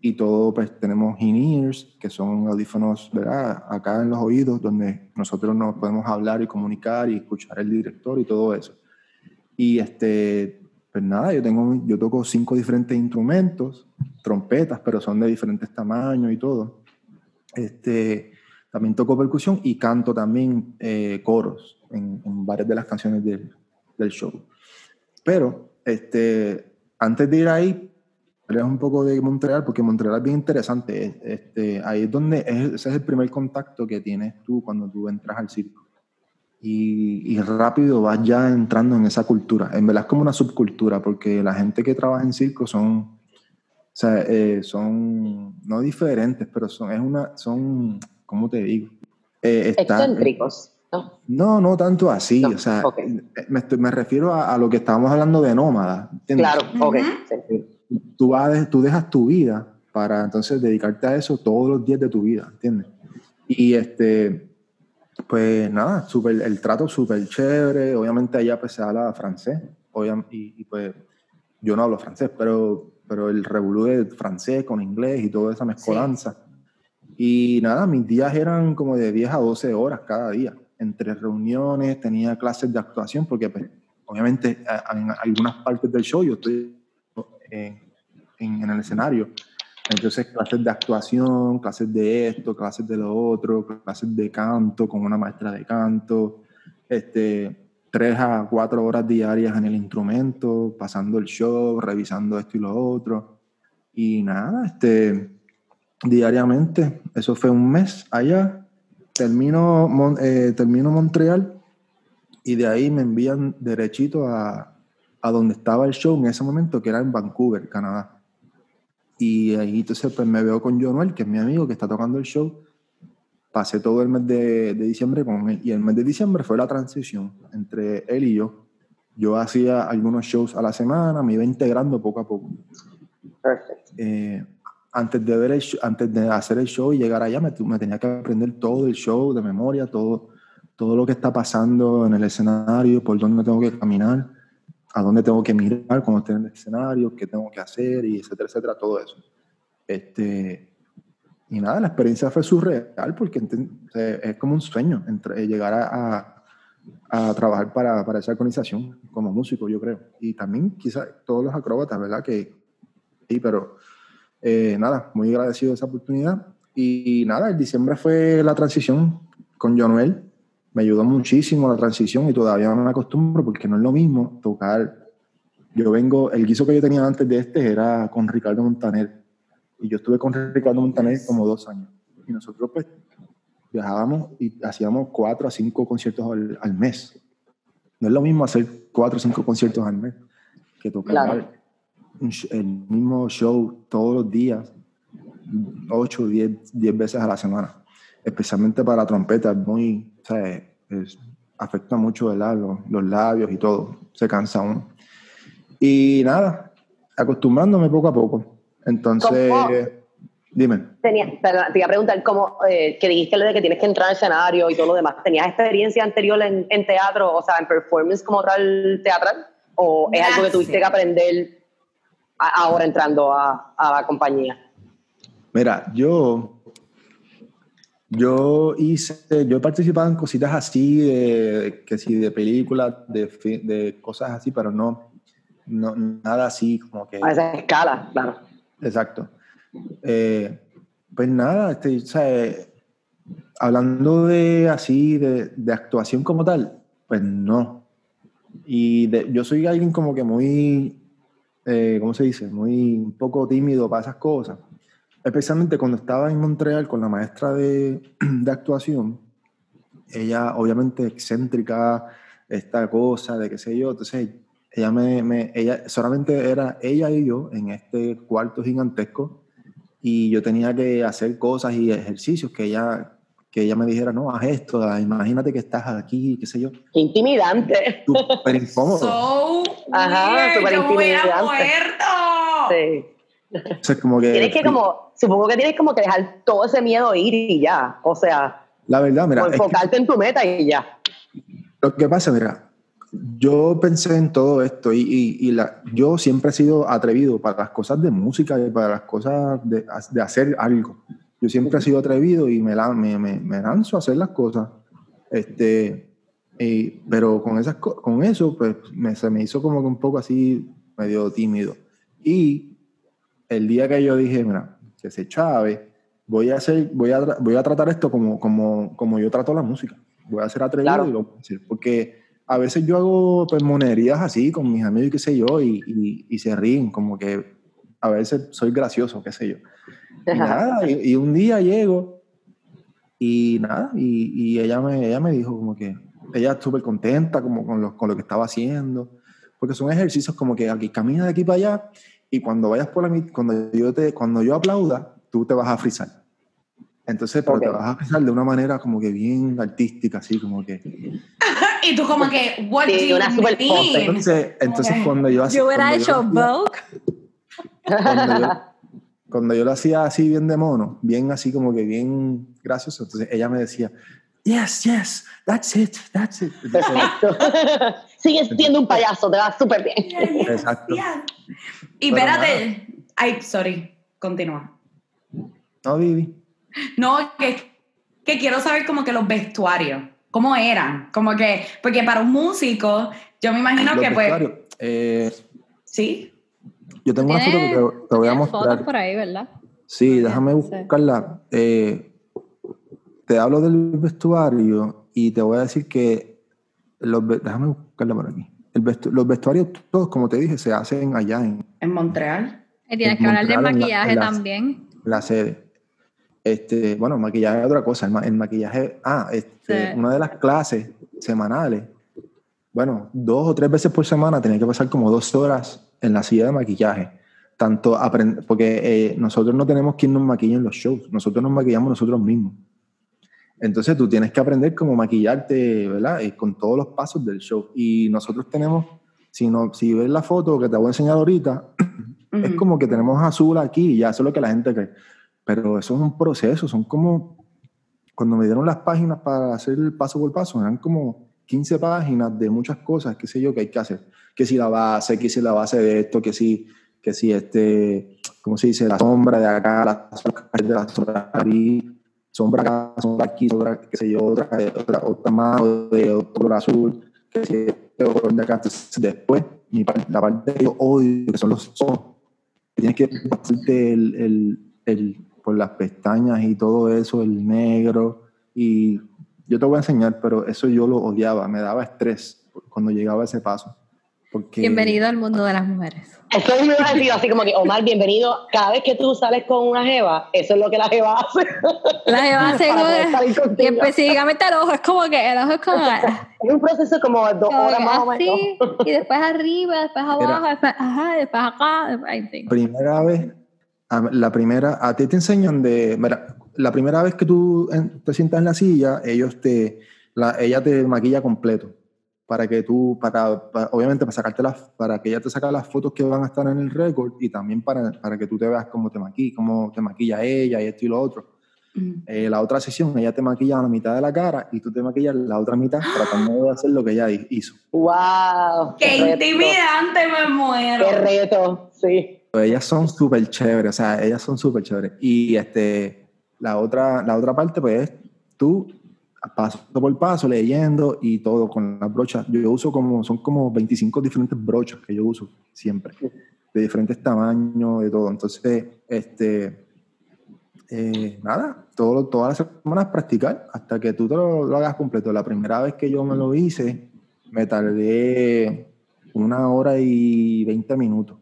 y todo pues tenemos in-ears que son audífonos ¿verdad? acá en los oídos donde nosotros nos podemos hablar y comunicar y escuchar el director y todo eso y este pues nada yo tengo yo toco cinco diferentes instrumentos trompetas pero son de diferentes tamaños y todo este también toco percusión y canto también eh, coros en, en varias de las canciones del, del show pero este antes de ir ahí hablemos un poco de Montreal, porque Montreal es bien interesante. Este, ahí es donde, es, ese es el primer contacto que tienes tú cuando tú entras al circo. Y, y, rápido vas ya entrando en esa cultura. En verdad es como una subcultura, porque la gente que trabaja en circo son, o sea, eh, son, no diferentes, pero son, es una, son, ¿cómo te digo? Eh, está- Excéntricos. ¿no? no, no tanto así. No, o sea, ok. me, estoy- me refiero a, a lo que estábamos hablando de nómada. ¿entiendes? Claro, ok. Sí. tú, vas, tú dejas tu vida para entonces dedicarte a eso todos los días de tu vida, ¿entiendes? Y este, pues nada, super, el trato súper chévere, obviamente allá pues se habla francés, y, y, pues yo no hablo francés, pero, pero el revolú de francés con inglés y toda esa mezcolanza. Y nada, mis días eran como de 10 a 12 horas cada día, entre reuniones, tenía clases de actuación, porque pues, obviamente en algunas partes del show yo estoy en, en- en el escenario. Entonces, clases de actuación, clases de esto, clases de lo otro, clases de canto con una maestra de canto, este, tres a cuatro horas diarias en el instrumento, pasando el show, revisando esto y lo otro. Y nada, este, diariamente, eso fue un mes allá. Termino, eh, termino Montreal y de ahí me envían derechito a, a donde estaba el show en ese momento, que era en Vancouver, Canadá. Y ahí entonces pues me veo con Jonuel, que es mi amigo, que está tocando el show. Pasé todo el mes de, de diciembre con él. Y el mes de diciembre fue la transición entre él y yo. Yo hacía algunos shows a la semana, me iba integrando poco a poco. Perfecto. Eh, antes, de ver el antes de hacer el show y llegar allá, me, me tenía que aprender todo el show de memoria, todo, todo lo que está pasando en el escenario, por dónde tengo que caminar, a dónde tengo que mirar cuando esté en el escenario, qué tengo que hacer, y etcétera, etcétera, todo eso. Este, y nada, la experiencia fue surreal porque es como un sueño entre, llegar a, a, a trabajar para, para esa organización como músico, yo creo. Y también quizás todos los acróbatas, ¿verdad? Que, sí, pero eh, nada, muy agradecido de esa oportunidad. Y, nada, el diciembre fue la transición con Jonuel. Me ayudó muchísimo la transición y todavía me acostumbro porque no es lo mismo tocar. Yo vengo, el guiso que yo tenía antes de este era con Ricardo Montaner. Y yo estuve con Ricardo Montaner como dos años. Y nosotros pues viajábamos y hacíamos cuatro a cinco conciertos al, al mes. No es lo mismo hacer cuatro o cinco conciertos al mes que tocar Claro. el mismo show todos los días, ocho diez, diez veces a la semana. Especialmente para la trompeta, es muy, es- afecta mucho ¿verdad? Los, los labios y todo, se cansa uno. Y nada, acostumbrándome poco a poco. Entonces, ¿Cómo? dime. Tenía, perdón, te iba a preguntar cómo, eh, que dijiste lo de que tienes que entrar al escenario y todo lo demás. ¿Tenías experiencia anterior en, en teatro, o sea, en performance como tal teatral? ¿O es algo que tuviste que aprender a- ahora entrando a, a la compañía? Mira, yo, yo hice, yo he participado en cositas así, de, que sí, de películas, de, de cosas así, pero no, no, nada así como que... A esa escala, claro. Exacto. Eh, pues nada, este, eh, hablando de así, de, de actuación como tal, pues no. Y de- yo soy alguien como que muy, eh, ¿cómo se dice? Muy un poco tímido para esas cosas. Especialmente cuando estaba en Montreal con la maestra de, de actuación, ella obviamente excéntrica, esta cosa de qué sé yo, entonces ella me, me- ella solamente era ella y yo en este cuarto gigantesco y yo tenía que hacer cosas y ejercicios que ella que ella me dijera no haz esto imagínate que estás aquí qué sé yo Qué intimidante. súper incómodo So Ajá, súper yo intimidante. muerto. Sí. O sea, como que Tienes que como, supongo que tienes como que dejar todo ese miedo ir y ya. O sea, la verdad mira o es que enfocarte en tu meta y ya. Lo que pasa, mira, yo pensé en todo esto y, y- y la, yo siempre he sido atrevido para las cosas de música y para las cosas de, de hacer algo. Yo siempre he sido atrevido y me, la- me, me- me lanzo a hacer las cosas. Este, y- pero con, esas, co- con eso, pues me, se me hizo como que un poco así, medio tímido. Y el día que yo dije, mira, que se chave, voy a, hacer, voy a, voy a tratar esto como, como, como yo trato la música. Voy a ser atrevido Claro. y lo voy a hacer. Porque a veces yo hago pues, monerías así con mis amigos y qué sé yo, y, y, y se ríen, como que a veces soy gracioso, qué sé yo. Y nada, y, y un día llego y nada, y, ella, me, ella me dijo como que ella súper contenta como con, lo, con lo que estaba haciendo, porque son ejercicios como que aquí camina de aquí para allá y cuando vayas por la cuando yo te cuando yo aplauda, tú te vas a frizar. Entonces, pero te Ok. vas a frizar de una manera como que bien artística, así como que. Y tú como que, what Sí, do you una super mean? Entonces, entonces cuando yo hacía- Yo hubiera cuando hecho hacía- Vogue. cuando yo, cuando yo lo hacía así bien de mono, bien así como que bien gracioso, entonces ella me decía, yes, yes, that's it, that's it. Entonces, Sigues siendo un payaso, te va súper bien. exacto. Y espérate, ay, sorry, continúa. No, Vivi. No, que, que quiero saber como que los vestuarios, ¿cómo eran? Como que, porque para un músico, yo me imagino Los que pues, vestuarios, eh, sí, yo tengo una foto que te, te voy a Tienes fotos mostrar. por ahí, ¿verdad? Sí, déjame Sí. buscarla. Eh, te hablo del vestuario y te voy a decir que los, déjame buscarla por aquí. El vestu- los vestuarios todos, como te dije, se hacen allá en en Montreal. Y tienes En que hablar en la- maquillaje en la- también. la sede. Este, bueno, maquillaje es otra cosa. El, ma- el maquillaje, ah, este, Sí. una de las clases semanales, bueno, dos o tres veces por semana tenía que pasar como dos horas en la silla de maquillaje. Tanto porque eh, nosotros no tenemos quien nos maquille en los shows, nosotros nos maquillamos nosotros mismos. Entonces tú tienes que aprender cómo maquillarte, ¿verdad? Y con todos los pasos del show. Y nosotros tenemos, si, no, si ves la foto que te voy a enseñar ahorita, es Ujú. como que tenemos azul aquí y ya, eso es lo que la gente cree. Pero eso es un proceso, son como, cuando me dieron las páginas para hacer el paso por paso, eran como 15 páginas de muchas cosas, qué sé yo, que hay que hacer. Que si la base, que si la base de esto, que si, que si este, ¿cómo se dice? La sombra de acá, la sombra de la sombra aquí, sombra acá, sombra aquí, sombra, qué sé yo, otra, otra, otra mano de otro color azul, que si de acá. Después, mi la parte que yo odio, que son los ojos, tienes que pasarte el, el, el- por las pestañas y todo eso, el negro. Y yo te voy a enseñar, pero eso yo lo odiaba, me daba estrés cuando llegaba a ese paso. Porque, Bienvenido al mundo de las mujeres. Eso iba a decir así como que, Omar, bienvenido. Cada vez que tú sales con una jeva, eso es lo que la jeva hace. La jeva hace como- salir y específicamente el ojo es como que el ojo es como, Es un proceso como de dos como horas que más o menos. así, y después arriba, después abajo, después, ajá, después acá, después, primera vez, la primera, a ti te enseñan de, mira, la primera vez que tú en- te sientas en la silla, ellos te, la, ella te maquilla completo para que tú, para, para- obviamente para sacarte las, para que ella te saque las fotos que van a estar en el récord y también para, para que tú te veas cómo te maquilla, cómo te maquilla ella y esto y lo otro. Ujú. Eh, la otra sesión, ella te maquilla la mitad de la cara y tú te maquillas la otra mitad tratando de hacer lo que ella hi- hizo. ¡Wow! Qué reto, intimidante, me muero. ¡Qué reto! Sí. Ellas son súper chéveres, o sea, ellas son súper chéveres. Y este, la, otra, la otra parte, pues, es tú, paso por paso, leyendo y todo con las brochas. Yo uso como, son como 25 diferentes brochas que yo uso siempre, de diferentes tamaños, de todo. Entonces, este, eh, nada, todo, todas las semanas practicar hasta que tú te lo, lo hagas completo. La primera vez que yo me lo hice, me tardé una hora y 20 minutos.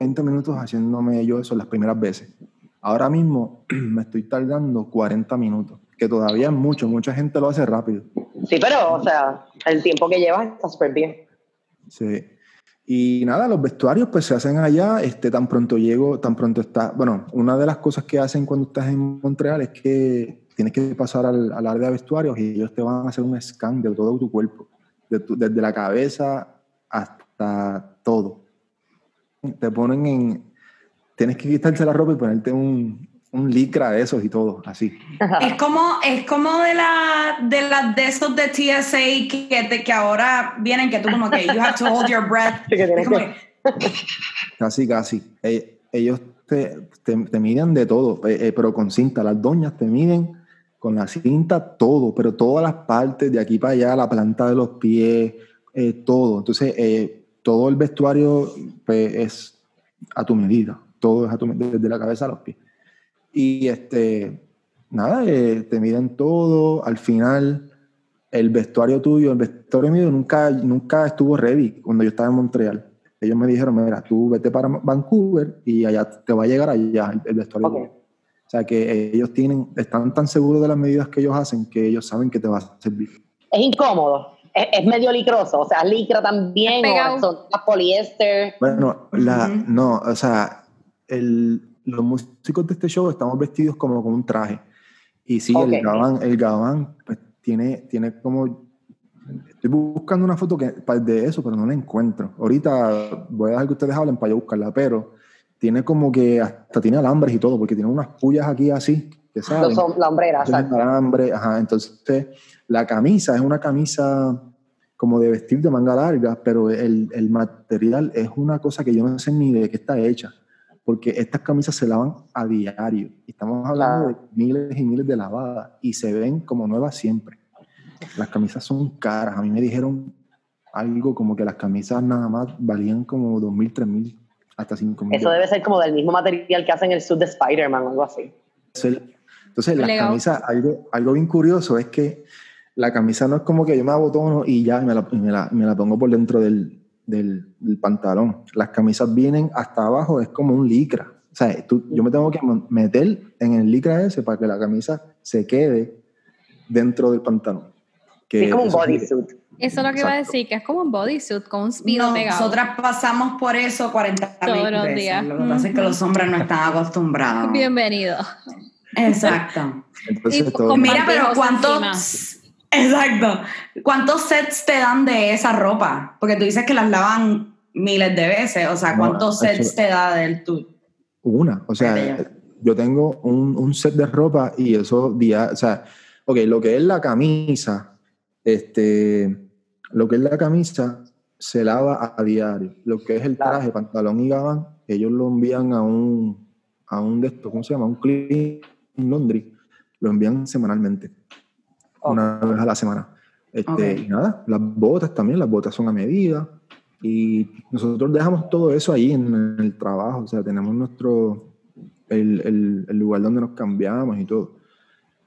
20 minutos haciéndome yo eso las primeras veces. Ahora mismo me estoy tardando 40 minutos, que todavía es mucho, mucha gente lo hace rápido. Sí, pero, o sea, el tiempo que llevas está súper bien. Sí. Y nada, los vestuarios pues se hacen allá, este, tan pronto llego, tan pronto está, bueno, una de las cosas que hacen cuando estás en Montreal es que tienes que pasar al, al área de vestuarios y ellos te van a hacer un scan de todo tu cuerpo, de tu- desde la cabeza hasta todo. Te ponen en, tienes que quitarte la ropa y ponerte un, un licra de esos y todo, así. Es como, es como de la de las de esos de TSA que, te- que ahora vienen que tú como que you have to hold your breath. Sí, que Casi, casi. Eh, ellos te, te, te miden de todo, eh, eh, pero con cinta. Las doñas te miden con la cinta todo, pero todas las partes, de aquí para allá, la planta de los pies, eh, todo. Entonces, eh, todo el vestuario pues, es a tu medida. Todo es a tu medida, desde la cabeza a los pies. Y este, nada, eh, te miden todo. Al final, el vestuario tuyo, el vestuario mío nunca, nunca estuvo ready cuando yo estaba en Montreal. Ellos me dijeron, mira, tú vete para Vancouver y allá te va a llegar allá el, el vestuario. Ok. tuyo". O sea que ellos tienen, están tan seguros de las medidas que ellos hacen que ellos saben que te va a servir. Es incómodo. Es, es medio licroso. O sea, licra también. O son poliéster. Bueno, la, Ujú. no, o sea, el- los músicos de este show estamos vestidos como con un traje. Y sí, Ok. el gabán, el gabán pues, tiene, tiene como... Estoy buscando una foto que, de eso, pero no la encuentro. Ahorita voy a dejar que ustedes hablen para yo buscarla, pero tiene como que hasta tiene alambres y todo, porque tiene unas pullas aquí así, que salen. Los, hom- la hombrera, exacto. alambre, ajá. Entonces, la camisa es una camisa como de vestir de manga larga, pero el, el material es una cosa que yo no sé ni de qué está hecha, porque estas camisas se lavan a diario. Estamos hablando Claro. de miles y miles de lavadas y se ven como nuevas siempre. Las camisas son caras. A mí me dijeron algo como que las camisas nada más valían como 2.000, 3.000, hasta 5.000. Eso debe ser como del mismo material que hacen el suit de Spider-Man o algo así. Entonces, la Legal. camisa, algo, algo bien curioso es que la camisa no es como que yo me abotono y ya y me la, y me la- me la pongo por dentro del, del- del pantalón. Las camisas vienen hasta abajo, es como un licra. O sea, tú- yo me tengo que meter en el licra ese para que la camisa se quede dentro del pantalón. Que es como un bodysuit. Eso es lo que iba a decir, que es como un bodysuit con un speedo No, pegado. nosotras pasamos por eso 40 Todos los veces. días. Lo que pasa es que los hombres no están acostumbrados. Bienvenido. Exacto. Entonces, Y todo- con- Mira, pero ¿cuántos? Exacto. ¿Cuántos sets te dan de esa ropa? Porque tú dices que las lavan miles de veces. O sea, ¿cuántos sets te da del tu? Una, o sea, yo tengo un, un set de ropa y eso día, o sea, ok, lo que es la camisa, este, lo que es la camisa se lava a, a diario. Lo que es el traje, pantalón y gabán, ellos lo envían a un, a un de estos, ¿cómo se llama? Un clean laundry. Lo envían semanalmente, una vez a la semana. Este, Ok. Y nada, las botas también, las botas son a medida. Y nosotros dejamos todo eso ahí en el trabajo, o sea, tenemos nuestro, el, el- el lugar donde nos cambiamos y todo.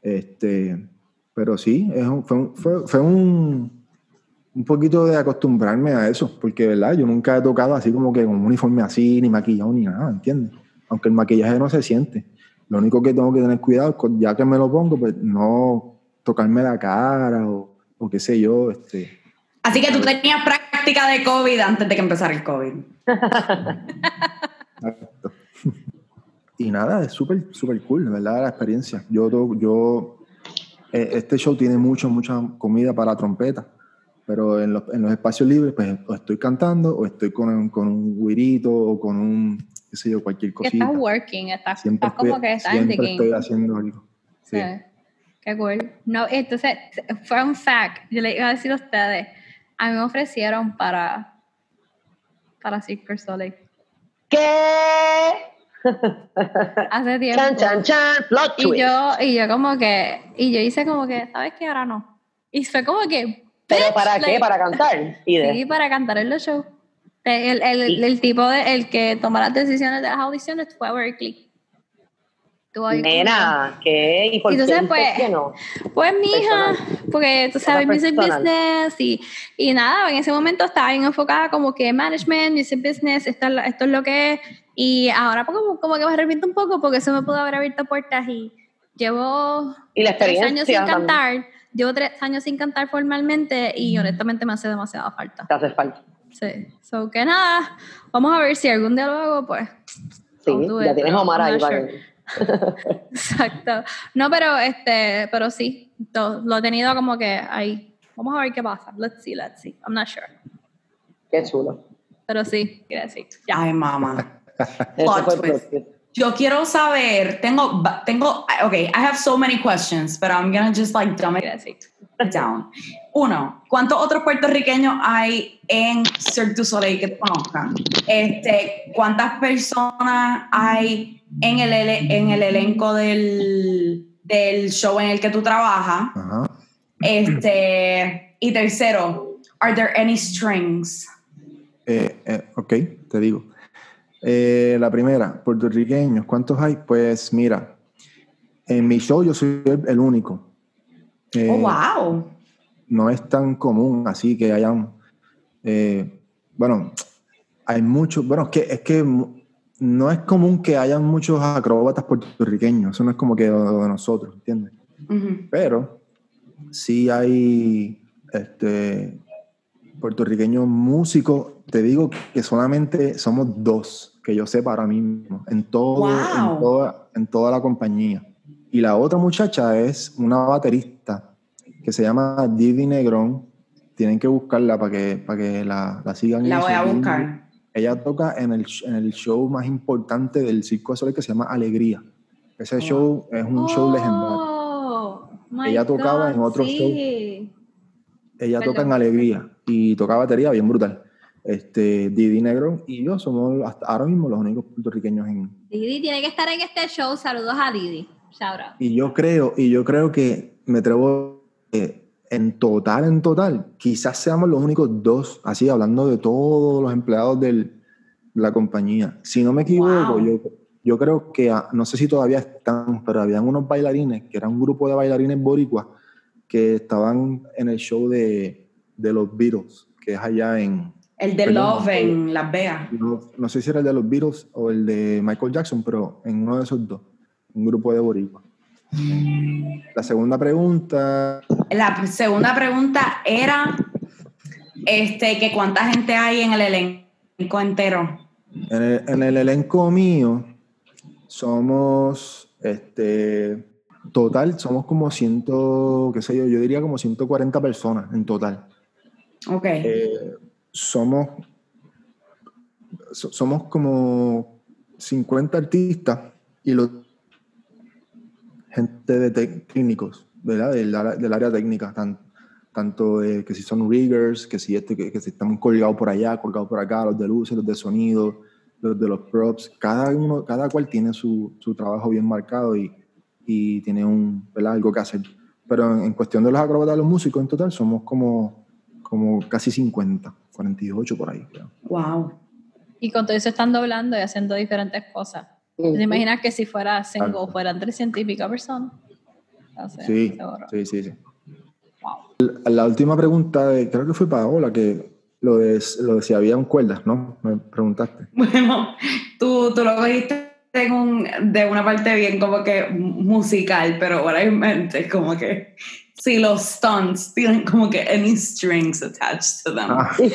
Este, pero sí, es un- fue, un- fue, fue un, un poquito de acostumbrarme a eso, porque verdad, yo nunca he tocado así como que con un uniforme así, ni maquillado, ni nada, ¿entiendes? Aunque el maquillaje no se siente. Lo único que tengo que tener cuidado ya que me lo pongo, pues no tocarme la cara o, o qué sé yo, este, Así que tú tenías práctica de COVID antes de que empezara el COVID. Exacto. Y nada, es súper, súper cool, de verdad, la experiencia. Yo, yo eh, este show tiene mucho, mucha comida para trompeta, pero en los, en los espacios libres, pues o estoy cantando o estoy con, un- con un guirito o con un, qué sé yo, cualquier Que cosita. estás working, estás, Siempre, estás como estoy, que estás en the siempre game. estoy haciendo algo. Sí. Sí. Qué cool. No, entonces, fue un fact. Yo le iba a decir a ustedes, a mí me ofrecieron para, para du Soleil. ¿Qué? Hace tiempo. Chan, chan, chan, plot Y yo, y yo como que, y yo hice como que, ¿sabes qué? Ahora no. Y fue como que, ¿Pero para qué? ¿Para cantar? Sí, para cantar en los shows. El, el, el, el tipo de, el que toma las decisiones de las audiciones fue Berkeley. Nena, ¿qué? ¿Y por Entonces, qué pues, que no? Pues mi hija, porque tú sabes, music business y, y nada, en ese momento estaba bien enfocada como que management, music business, esto esto es lo que es. Y ahora pues, como, como que me arrepiento un poco porque eso me pudo haber abierto puertas y llevo Y la tres años sin experiencia también cantar, llevo tres años sin cantar formalmente y honestamente me hace demasiada falta. te hace falta. Sí. So que nada, vamos a ver si algún día lo hago, pues. Sí, ya tienes Omar ahí sure. Exacto. No, pero este, pero sí, to- lo he tenido como que ahí. Vamos a ver qué pasa. Let's see, let's see. I'm not sure. Qué chulo. Pero sí, quiero decir. Ya. Ay, mamá. Yo quiero saber, tengo, tengo, okay, I have so many questions, but I'm gonna just like dumb it down. Uno, ¿cuántos otros puertorriqueños hay en Cirque du Soleil que conozcan? Este, ¿cuántas personas hay en el, en el elenco del, del show en el que tú trabajas? Ajá. Este, y tercero, are there any strings? Eh, eh, ok, te digo. Eh, la primera, puertorriqueños, ¿cuántos hay? Pues mira, en mi show yo soy el, el único. Eh, oh, wow. No es tan común así que hayan, eh, bueno, hay muchos, bueno, es que, es que no es común que hayan muchos acróbatas puertorriqueños, eso no es como que lo de nosotros, ¿entiendes? Pero sí hay este, puertorriqueños músicos. Te digo que solamente somos dos, que yo sepa ahora mismo, en, todo, Wow. en, toda, en toda la compañía. Y la otra muchacha es una baterista que se llama Didi Negrón. Tienen que buscarla para que, para que la, la sigan. La voy a buscar. Ella toca en el, en el show más importante del Circo de Soleil que se llama Alegría. Ese show es un show legendario. Oh, my Ella tocaba en otro sí. Ella Perdón. toca en Alegría y toca batería bien brutal. Este, Didi Negro y yo somos hasta ahora mismo los únicos puertorriqueños en... Didi tiene que estar en este show. Saludos a Didi. Shout out. Y yo creo, y yo creo que me atrevo eh, en total, en total, quizás seamos los únicos dos, así hablando de todos los empleados del- de la compañía. Si no me equivoco, Wow. yo, yo creo que, ah, no sé si todavía están, pero habían unos bailarines, que era un grupo de bailarines boricuas, que estaban en el show de, de los Beatles, que es allá en, El de Perdón. Love en Las Vegas. no, no sé si era el de los Beatles o el de Michael Jackson, pero en uno de esos dos, un grupo de boricuas. La segunda pregunta, La segunda pregunta era este, que cuánta gente hay en el elenco entero. en el, en el elenco mío somos, este, total, somos como ciento, qué sé yo, yo diría como 140 personas en total. Ok. Eh, somos, so- somos como 50 artistas y los gente de técnicos, ¿verdad? Del, del área técnica, tan- tanto que si son riggers, que si, este, que, que si están colgados por allá, colgados por acá, los de luces, los de sonido, los de los props, cada uno, cada cual tiene su, su trabajo bien marcado y, y tiene un, ¿verdad? algo que hacer. Pero en, en cuestión de los acróbatas, los músicos en total somos como, como casi 50, 48 por ahí. creo. Wow. Y con todo eso están doblando y haciendo diferentes cosas. ¿Te imaginas que si fuera single Claro. fueran 300 y pico personas? Entonces, Sí, sí, sí, sí. Wow. La, la última pregunta, de, creo que fue Paola, que lo de, lo de si había un cuerdas, ¿no? Me preguntaste. Bueno, tú, tú lo cogiste un- de una parte bien como que musical, pero ahora es como que si los stunts tienen como que any strings attached to them. Ah, ¡Qué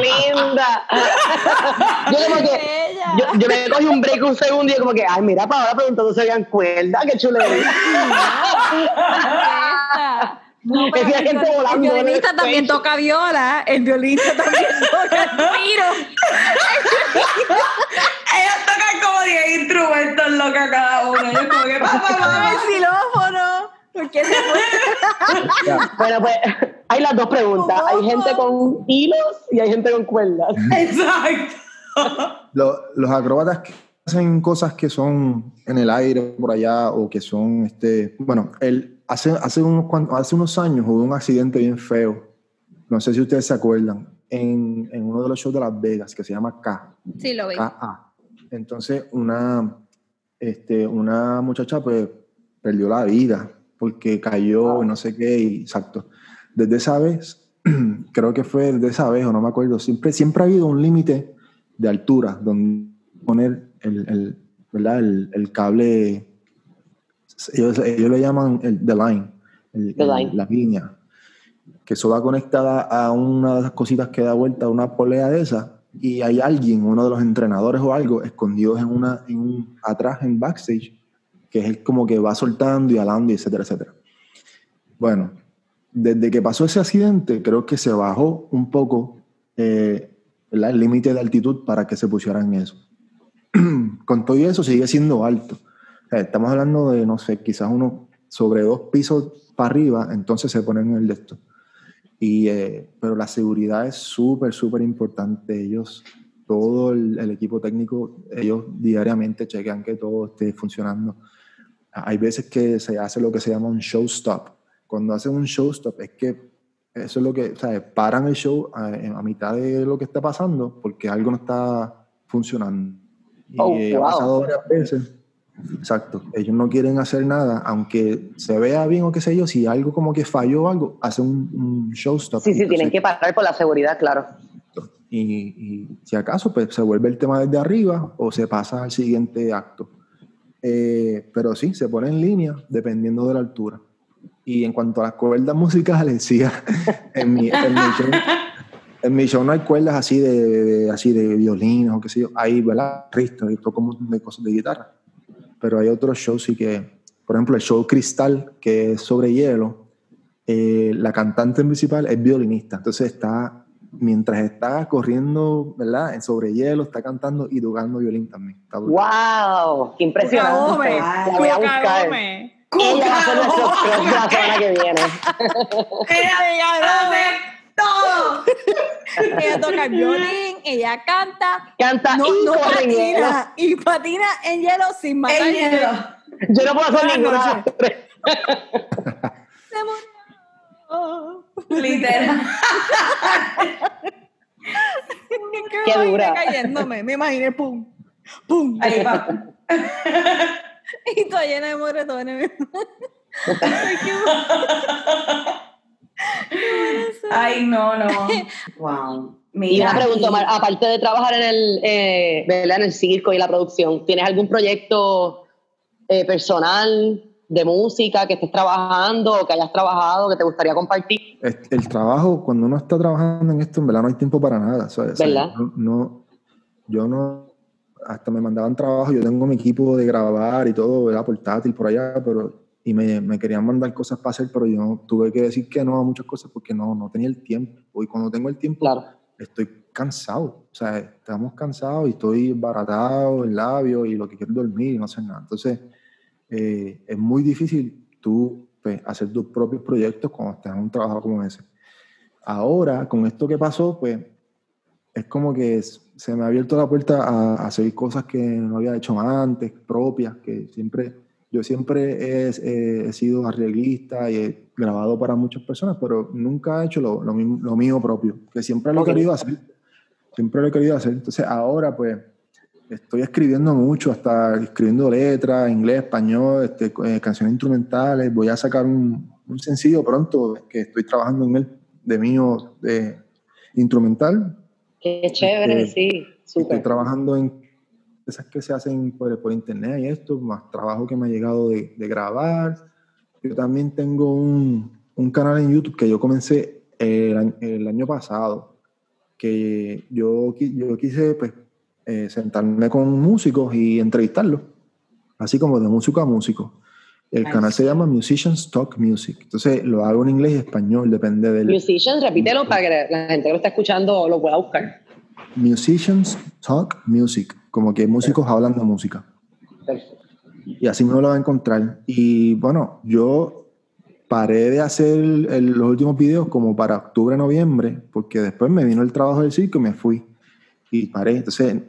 linda! yo como que, yo, yo me cogí un break un segundo y yo como que, ay, mira, Paola preguntando si habían cuerda, qué chulería. No, Es gente el volando en el violinista también toca viola, el violinista también toca el tiro. Ellos tocan como 10 instrumentos locas cada uno. Ellos como que pa, pa, pa, pa. el xilófono. ¿Por qué se fue? Bueno, pues hay las dos preguntas. Hay gente con hilos y hay gente con cuerdas. Exacto. Lo- los acróbatas que hacen cosas que son en el aire por allá o que son, este, bueno, el, hace, hace, unos, hace unos años hubo un accidente bien feo, no sé si ustedes se acuerdan, en, en uno de los shows de Las Vegas que se llama K. Sí, lo vi. KA. Entonces, una, este, una muchacha pues perdió la vida porque cayó y no sé qué, y, exacto. Desde esa vez, creo que fue desde esa vez, o no me acuerdo, siempre, siempre ha habido un límite de altura donde poner el, el, ¿verdad? el, el cable, ellos, ellos le llaman el the line, The line. la línea. que eso va conectada a una de esas cositas que da vuelta a una polea de esas y hay alguien, uno de los entrenadores o algo, escondidos en una, en un, atrás en backstage, que es como que va soltando y alando etcétera, etcétera. Bueno, desde que pasó ese accidente, creo que se bajó un poco eh, el límite de altitud para que se pusieran eso. Con todo eso sigue siendo alto. O sea, estamos hablando de, no sé, quizás uno sobre dos pisos para arriba, entonces se ponen en el de esto. Y, eh, pero la seguridad es súper, súper importante. Ellos, todo el, el equipo técnico, ellos diariamente chequean que todo esté funcionando. Hay veces que se hace lo que se llama un show stop. Cuando hacen un show stop es que eso es lo que, o sea, paran el show a, a mitad de lo que está pasando porque algo no está funcionando. Y Oh, eh, ha wow. pasado varias veces. Exacto. Ellos no quieren hacer nada, aunque se vea bien o qué sé yo, si algo como que falló o algo, hacen un, un show stop. Sí, sí, Entonces, tienen que parar por la seguridad, claro. y, y si acaso, pues se vuelve el tema desde arriba o se pasa al siguiente acto. Eh, pero sí, se pone en línea dependiendo de la altura. Y en cuanto a las cuerdas musicales, sí, en mi, en mi show, no hay cuerdas así de, de- así de violines o qué sé yo. Hay, ¿verdad? Ristas y toco un de cosas de guitarra. Pero hay otros shows sí que, por ejemplo, el show Cristal, que es sobre hielo, eh, la cantante principal es violinista. Entonces está, mientras está corriendo, ¿verdad? En sobre hielo, está cantando y tocando violín también. Está. ¡Wow! ¡Qué impresionante! Cucagome, La voy a buscar. cucagome. Ella va a ser nuestro cross de la semana que viene. ¡Ella hace todo! Ella toca el violín, ella canta, Canta no, y no en hielo. patina, y patina en hielo sin matar ¡El hielo! Yo no puedo hacer ninguna Literal. Qué Qué dura. cayéndome, me imaginé pum, pum. Ahí va. Y toda llena de moretones. Ay, qué Ay, no, no. Wow. Y una pregunta, Omar, aparte de trabajar en el, eh, ¿verdad? en el circo y la producción, ¿tienes algún proyecto eh, personal de música que estés trabajando o que hayas trabajado que te gustaría compartir? El trabajo, cuando uno está trabajando en esto, en verdad no hay tiempo para nada. ¿sabes? O sea, ¿Verdad? no, no- yo no, hasta me mandaban trabajo, yo tengo mi equipo de grabar y todo, ¿verdad? Portátil por allá, pero, y me, me querían mandar cosas para hacer, pero yo tuve que decir que no a muchas cosas porque no, no tenía el tiempo. Y cuando tengo el tiempo, Claro. estoy cansado. O sea, estamos cansados y estoy baratado el labio y lo que quiero dormir y no hacer nada. Entonces, eh, es muy difícil tú pues, hacer tus propios proyectos cuando estás en un trabajo como ese. Ahora, con esto que pasó, pues es como que se me ha abierto la puerta a, a hacer cosas que no había hecho antes, propias, que siempre, yo siempre he, he- he sido arreglista y he grabado para muchas personas, pero nunca he hecho lo, lo, lo mío propio, que siempre lo he querido hacer, siempre lo he querido hacer. Entonces ahora pues estoy escribiendo mucho, hasta escribiendo letras, inglés, español, este, eh, canciones instrumentales, voy a sacar un, un sencillo pronto que estoy trabajando en él, de mío, de instrumental, Qué chévere, Este, sí, Estoy súper. trabajando en esas que se hacen por, por internet y esto, más trabajo que me ha llegado de, de grabar. Yo también tengo un, un canal en YouTube que yo comencé el, año- el año pasado, que yo, yo quise pues, eh, sentarme con músicos y entrevistarlos, así como de músico a músico. El Nice. canal se llama Musicians Talk Music. Entonces lo hago en inglés y español, depende del... Musicians, repítelo para que la gente que lo está escuchando lo pueda buscar. Musicians Talk Music, como que músicos hablan de música. Perfecto. Y así me lo va a encontrar. Y bueno, yo paré de hacer el- los últimos videos como para octubre, noviembre, porque después me vino el trabajo del circo y me fui. Y paré. Entonces,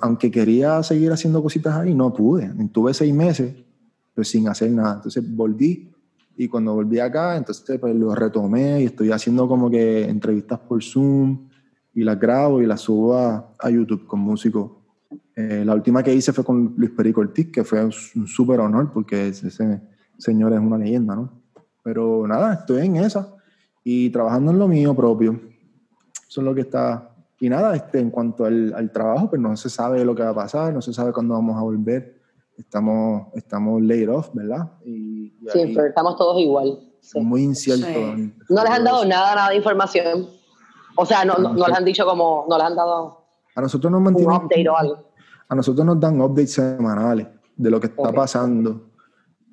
aunque quería seguir haciendo cositas ahí, no pude. Tuve seis meses pues, sin hacer nada. Entonces volví. Y cuando volví acá, entonces pues, lo retomé y estoy haciendo como que entrevistas por Zoom y las grabo y las subo a, YouTube con músicos eh, la última que hice fue con Luis Perico Ortiz, que fue un súper honor porque ese ese señor es una leyenda, ¿no? Pero nada, estoy en esa y trabajando en lo mío propio. Eso es lo que está. Y nada, este, en cuanto al, al trabajo, pues no se sabe lo que va a pasar, no se sabe cuándo vamos a volver. Estamos, estamos laid off, ¿verdad? Y, y Sí, pero estamos todos igual. Sí. muy incierto. Sí. No les han dado nada, nada de información. O sea, no, no, no les han dicho como, no les han dado A nosotros nos un mantienen, update o algo. a nosotros nos dan updates semanales de lo que está Ok. pasando,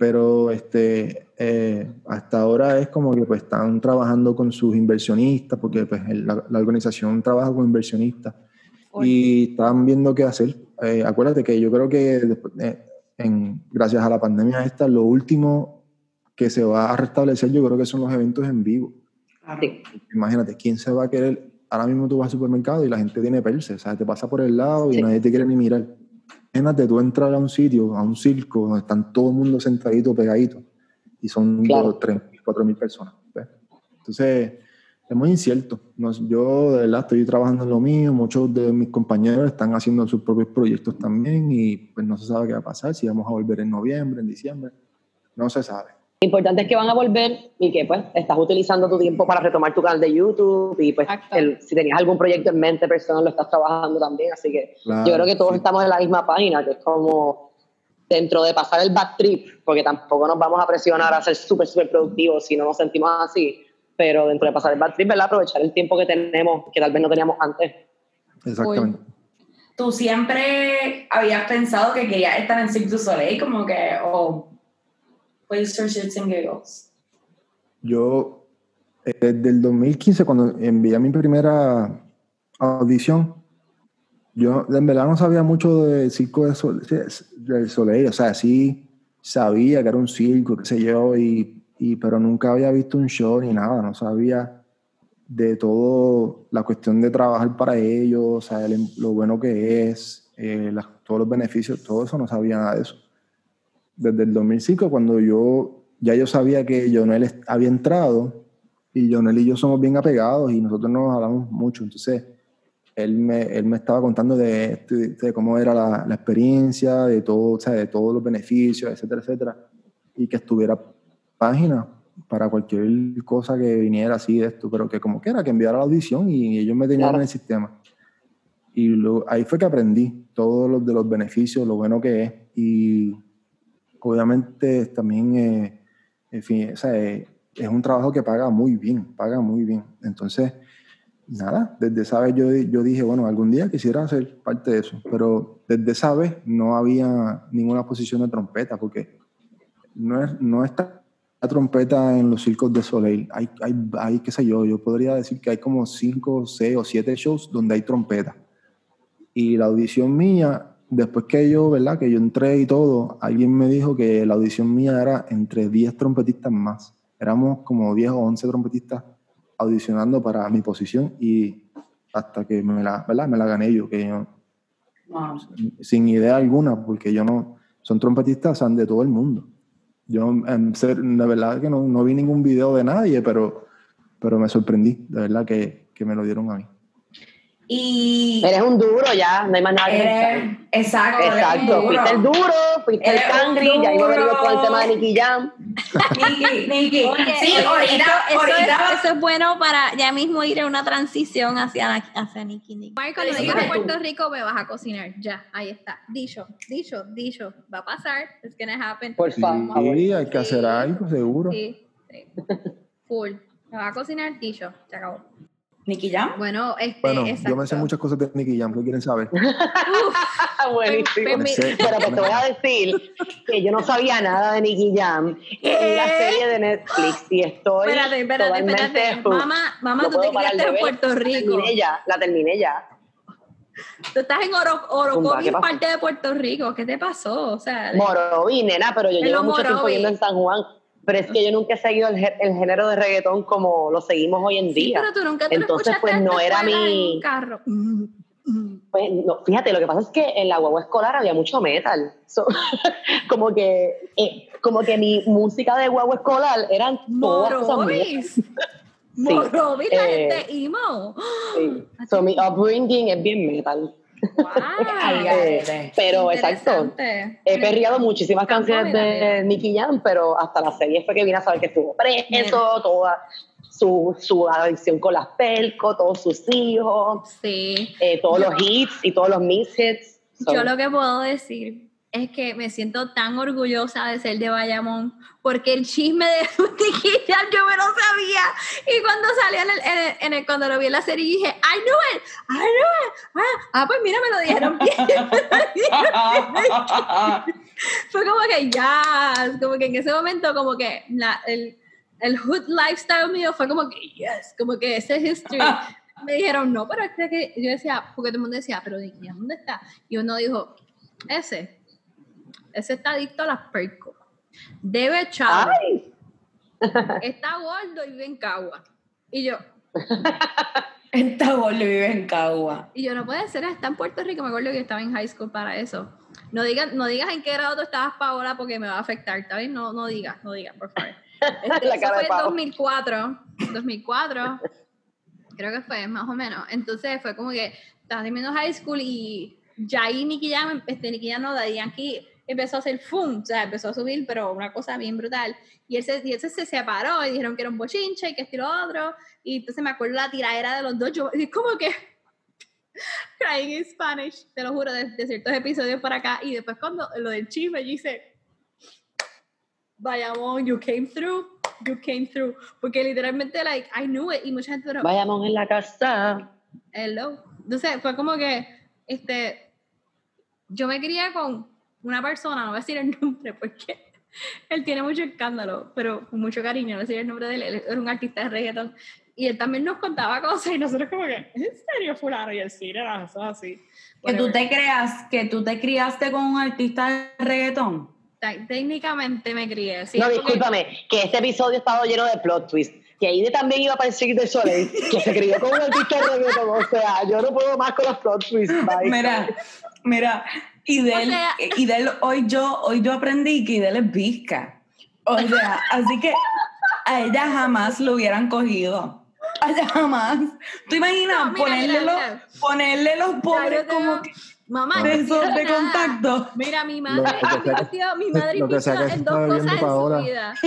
pero este, eh, hasta ahora es como que pues están trabajando con sus inversionistas, porque pues el- la, la organización trabaja con inversionistas y están viendo qué hacer. Eh, acuérdate que yo creo que después, eh, en, gracias a la pandemia esta, lo último que se va a restablecer yo creo que son los eventos en vivo. Sí. Imagínate, ¿quién se va a querer? Ahora mismo tú vas al supermercado y la gente tiene perse, o sea, te pasa por el lado y Sí. nadie te quiere ni mirar. Imagínate tú entrar a un sitio, a un circo, donde están todo el mundo sentadito, pegadito, y son Claro. dos, tres, cuatro mil personas. ¿ves? Entonces, es muy incierto. Yo, de verdad, estoy trabajando en lo mío, muchos de mis compañeros están haciendo sus propios proyectos también, y pues no se sabe qué va a pasar, si vamos a volver en noviembre, en diciembre, no se sabe. Lo importante es que van a volver y que pues estás utilizando tu tiempo para retomar tu canal de YouTube y pues el- si tenías algún proyecto en mente personal lo estás trabajando también, así que Claro, yo creo que todos sí. estamos en la misma página, que es como dentro de pasar el back trip, porque tampoco nos vamos a presionar a ser súper, súper productivos si no nos sentimos así, pero dentro de pasar el back trip, ¿verdad? Aprovechar el tiempo que tenemos, que tal vez no teníamos antes. Exactamente. ¿Tú siempre habías pensado que querías estar en Cirque du Soleil? Como que, o Place for Shits and Giggles. Yo, desde el 2015, cuando envié mi primera audición, yo en verdad no sabía mucho del circo del Soleil, o sea, sí sabía que era un circo, qué sé yo, y, y- pero nunca había visto un show ni nada, no sabía de todo la cuestión de trabajar para ellos, o sea, el- lo bueno que es, eh, las- todos los beneficios, todo eso, no sabía nada de eso. Desde el 2005, cuando yo, ya yo sabía que Jonel había entrado, y Jonel y yo somos bien apegados y nosotros nos hablamos mucho, entonces él me, él me estaba contando de, esto y de cómo era la, la experiencia, de todo, o sea, de todos los beneficios, etcétera, etcétera, y que estuviera página para cualquier cosa que viniera así de esto, pero que como quiera, que enviara la audición y ellos me tenían Claro. en el sistema. Y lo- ahí fue que aprendí todos los de los beneficios, lo bueno que es, y obviamente también, eh, en fin, o sea, eh, es un trabajo que paga muy bien, paga muy bien. Entonces, nada, desde esa vez yo, yo dije, bueno, algún día quisiera ser parte de eso, pero desde esa vez no había ninguna posición de trompeta, porque no, es, no está la trompeta en los circos de Soleil. Hay, hay, hay, qué sé yo, yo podría decir que hay como cinco, seis o siete shows donde hay trompeta. Y la audición mía, después que yo, ¿verdad? Que yo entré y todo, alguien me dijo que la audición mía era entre 10 trompetistas más. Éramos como 10 o 11 trompetistas audicionando para mi posición y hasta que me la, ¿verdad? Me la gané yo, que yo, Wow. sin idea alguna, porque yo no, son trompetistas son de todo el mundo. Yo, en ser, de verdad que no, no vi ningún video de nadie, pero, pero me sorprendí, de verdad que, que me lo dieron a mí. Y Eres un duro ya, no hay más nada que eres, exacto, eres Exacto, duro. fuiste el duro, fuiste el Eres un cangri, ya iba duro. con el tema de Nicky Jam. Nicky, Nicky. Oye, sí, oye, ahorita, eso, eso es, eso es bueno para ya mismo ir a una transición hacia, hacia Nicky Nicky. Marco, cuando llegues a. Puerto Rico me vas a cocinar. Ya, ahí está. Dicho, dicho, dicho. Va a pasar. It's gonna happen. Por favor. Sí, hay que hacer Sí. algo, seguro. Sí, sí. Full. Me va a cocinar dicho. Se acabó. Nicky Jam. Bueno, este, Bueno, yo me sé muchas cosas de Nicky Jam, ¿qué quieren saber? Buenísimo. Sí. Pero pues te voy a decir que yo no sabía nada de Nicky Jam en la serie de Netflix y estoy Espérate, espérate, totalmente espérate. Mamá, mamá, No tú te criaste de en. Puerto La Rico. terminé ya, la terminé ya. Tú estás en Oro, Orocovis, parte de Puerto Rico. ¿Qué te pasó? O sea, de- Morovi, nena, pero yo En llevo mucho tiempo viviendo en San Juan. Pero es que yo nunca he seguido el, el género de reggaetón como lo seguimos hoy en Sí, día. pero tú nunca te Entonces, pues, no era mi- carro. Mm, mm. Pues, no, fíjate, lo que pasa es que en la guagua escolar había mucho metal. So, como que eh, como que mi música de guagua escolar eran. Morovis. Morovis, la eh, gente emo. Sí. So, mi upbringing es bien metal. Wow. Eh, pero exacto. He perreado muchísimas canciones de. Nicky Jam, pero hasta la serie fue que vine a saber que estuvo preso, toda su, su adicción con las pelco, todos sus hijos, Sí. eh, todos Yo- los hits y todos los mix hits. So, Yo lo que puedo decir es que me siento tan orgullosa de ser de Bayamón, porque el chisme de Tiquilla yo me lo sabía. Y cuando salió en el, en el- en el- cuando lo vi en la serie, dije, I knew it, I knew it. Ah, ah, pues mira, me lo dijeron bien. Fue como que ya, como que en ese momento, como que la- el, el hood lifestyle mío fue como que yes, como que ese history. Me dijeron, no, pero este que yo decía, porque todo el mundo decía, pero ¿dónde está? Y uno dijo, ese, ese está adicto a las percos. Debe chavo, Ay, está gordo y vive en Cagua. Y yo, Esta gordo vive en Cagua. y yo no puede ser, está en Puerto Rico, me acuerdo que estaba en high school para eso. No digas, no digas en qué grado tú estabas, Paola, porque me va a afectar, ¿está bien? No, no digas, no digas, por favor. Este, eso fue en Pao. 2004, 2004, creo que fue, más o menos. Entonces fue como que estaba terminando high school y ya ahí Nicky Jam, este, Nicky Jam no, Daddy Yankee empezó a hacer fum, o sea, empezó a subir, pero una cosa bien brutal. Y él se, y él se, se separó y dijeron que era un bochinche y que esto y lo otro. Y entonces me acuerdo la tiradera de los dos, yo y como que crying in Spanish, te lo juro, de, de ciertos episodios por acá. Y después cuando lo del chisme, yo hice, Bayamón, you came through, you came through. Porque literalmente, like, I knew it. Y mucha gente, pero, vayamos en la casa. hello. Entonces fue como que, este, yo me crié con una persona, no voy a decir el nombre porque él tiene mucho escándalo, pero con mucho cariño, no voy a decir el nombre de él, él era un artista de reggaeton. Y él también nos contaba cosas y nosotros como que, ¿en serio fulano? Y el cine era eso así. Que tú te creas, que tú te criaste con un artista de reggaetón. Té- Técnicamente me crié. Sí, no, porque- discúlpame, que este episodio estaba lleno de plot twist. Que Aide también iba para el Cirque du Soleil, que se crió con un artista de reggaeton. O sea, yo no puedo más con los plot twists. bye. Mira, mira, Idel, O sea- Idel, hoy yo, hoy yo aprendí que Idel es visca. O sea, así que a ella jamás lo hubieran cogido. A ella jamás. ¿Tú imaginas No, mira, ponerle, mira, los, ponerle los pobres tengo- como que Mamá, de no de contacto? Mira, mi Lo madre sea que- invirtió, mi madre lo invirtió en dos cosas en Paola. su vida.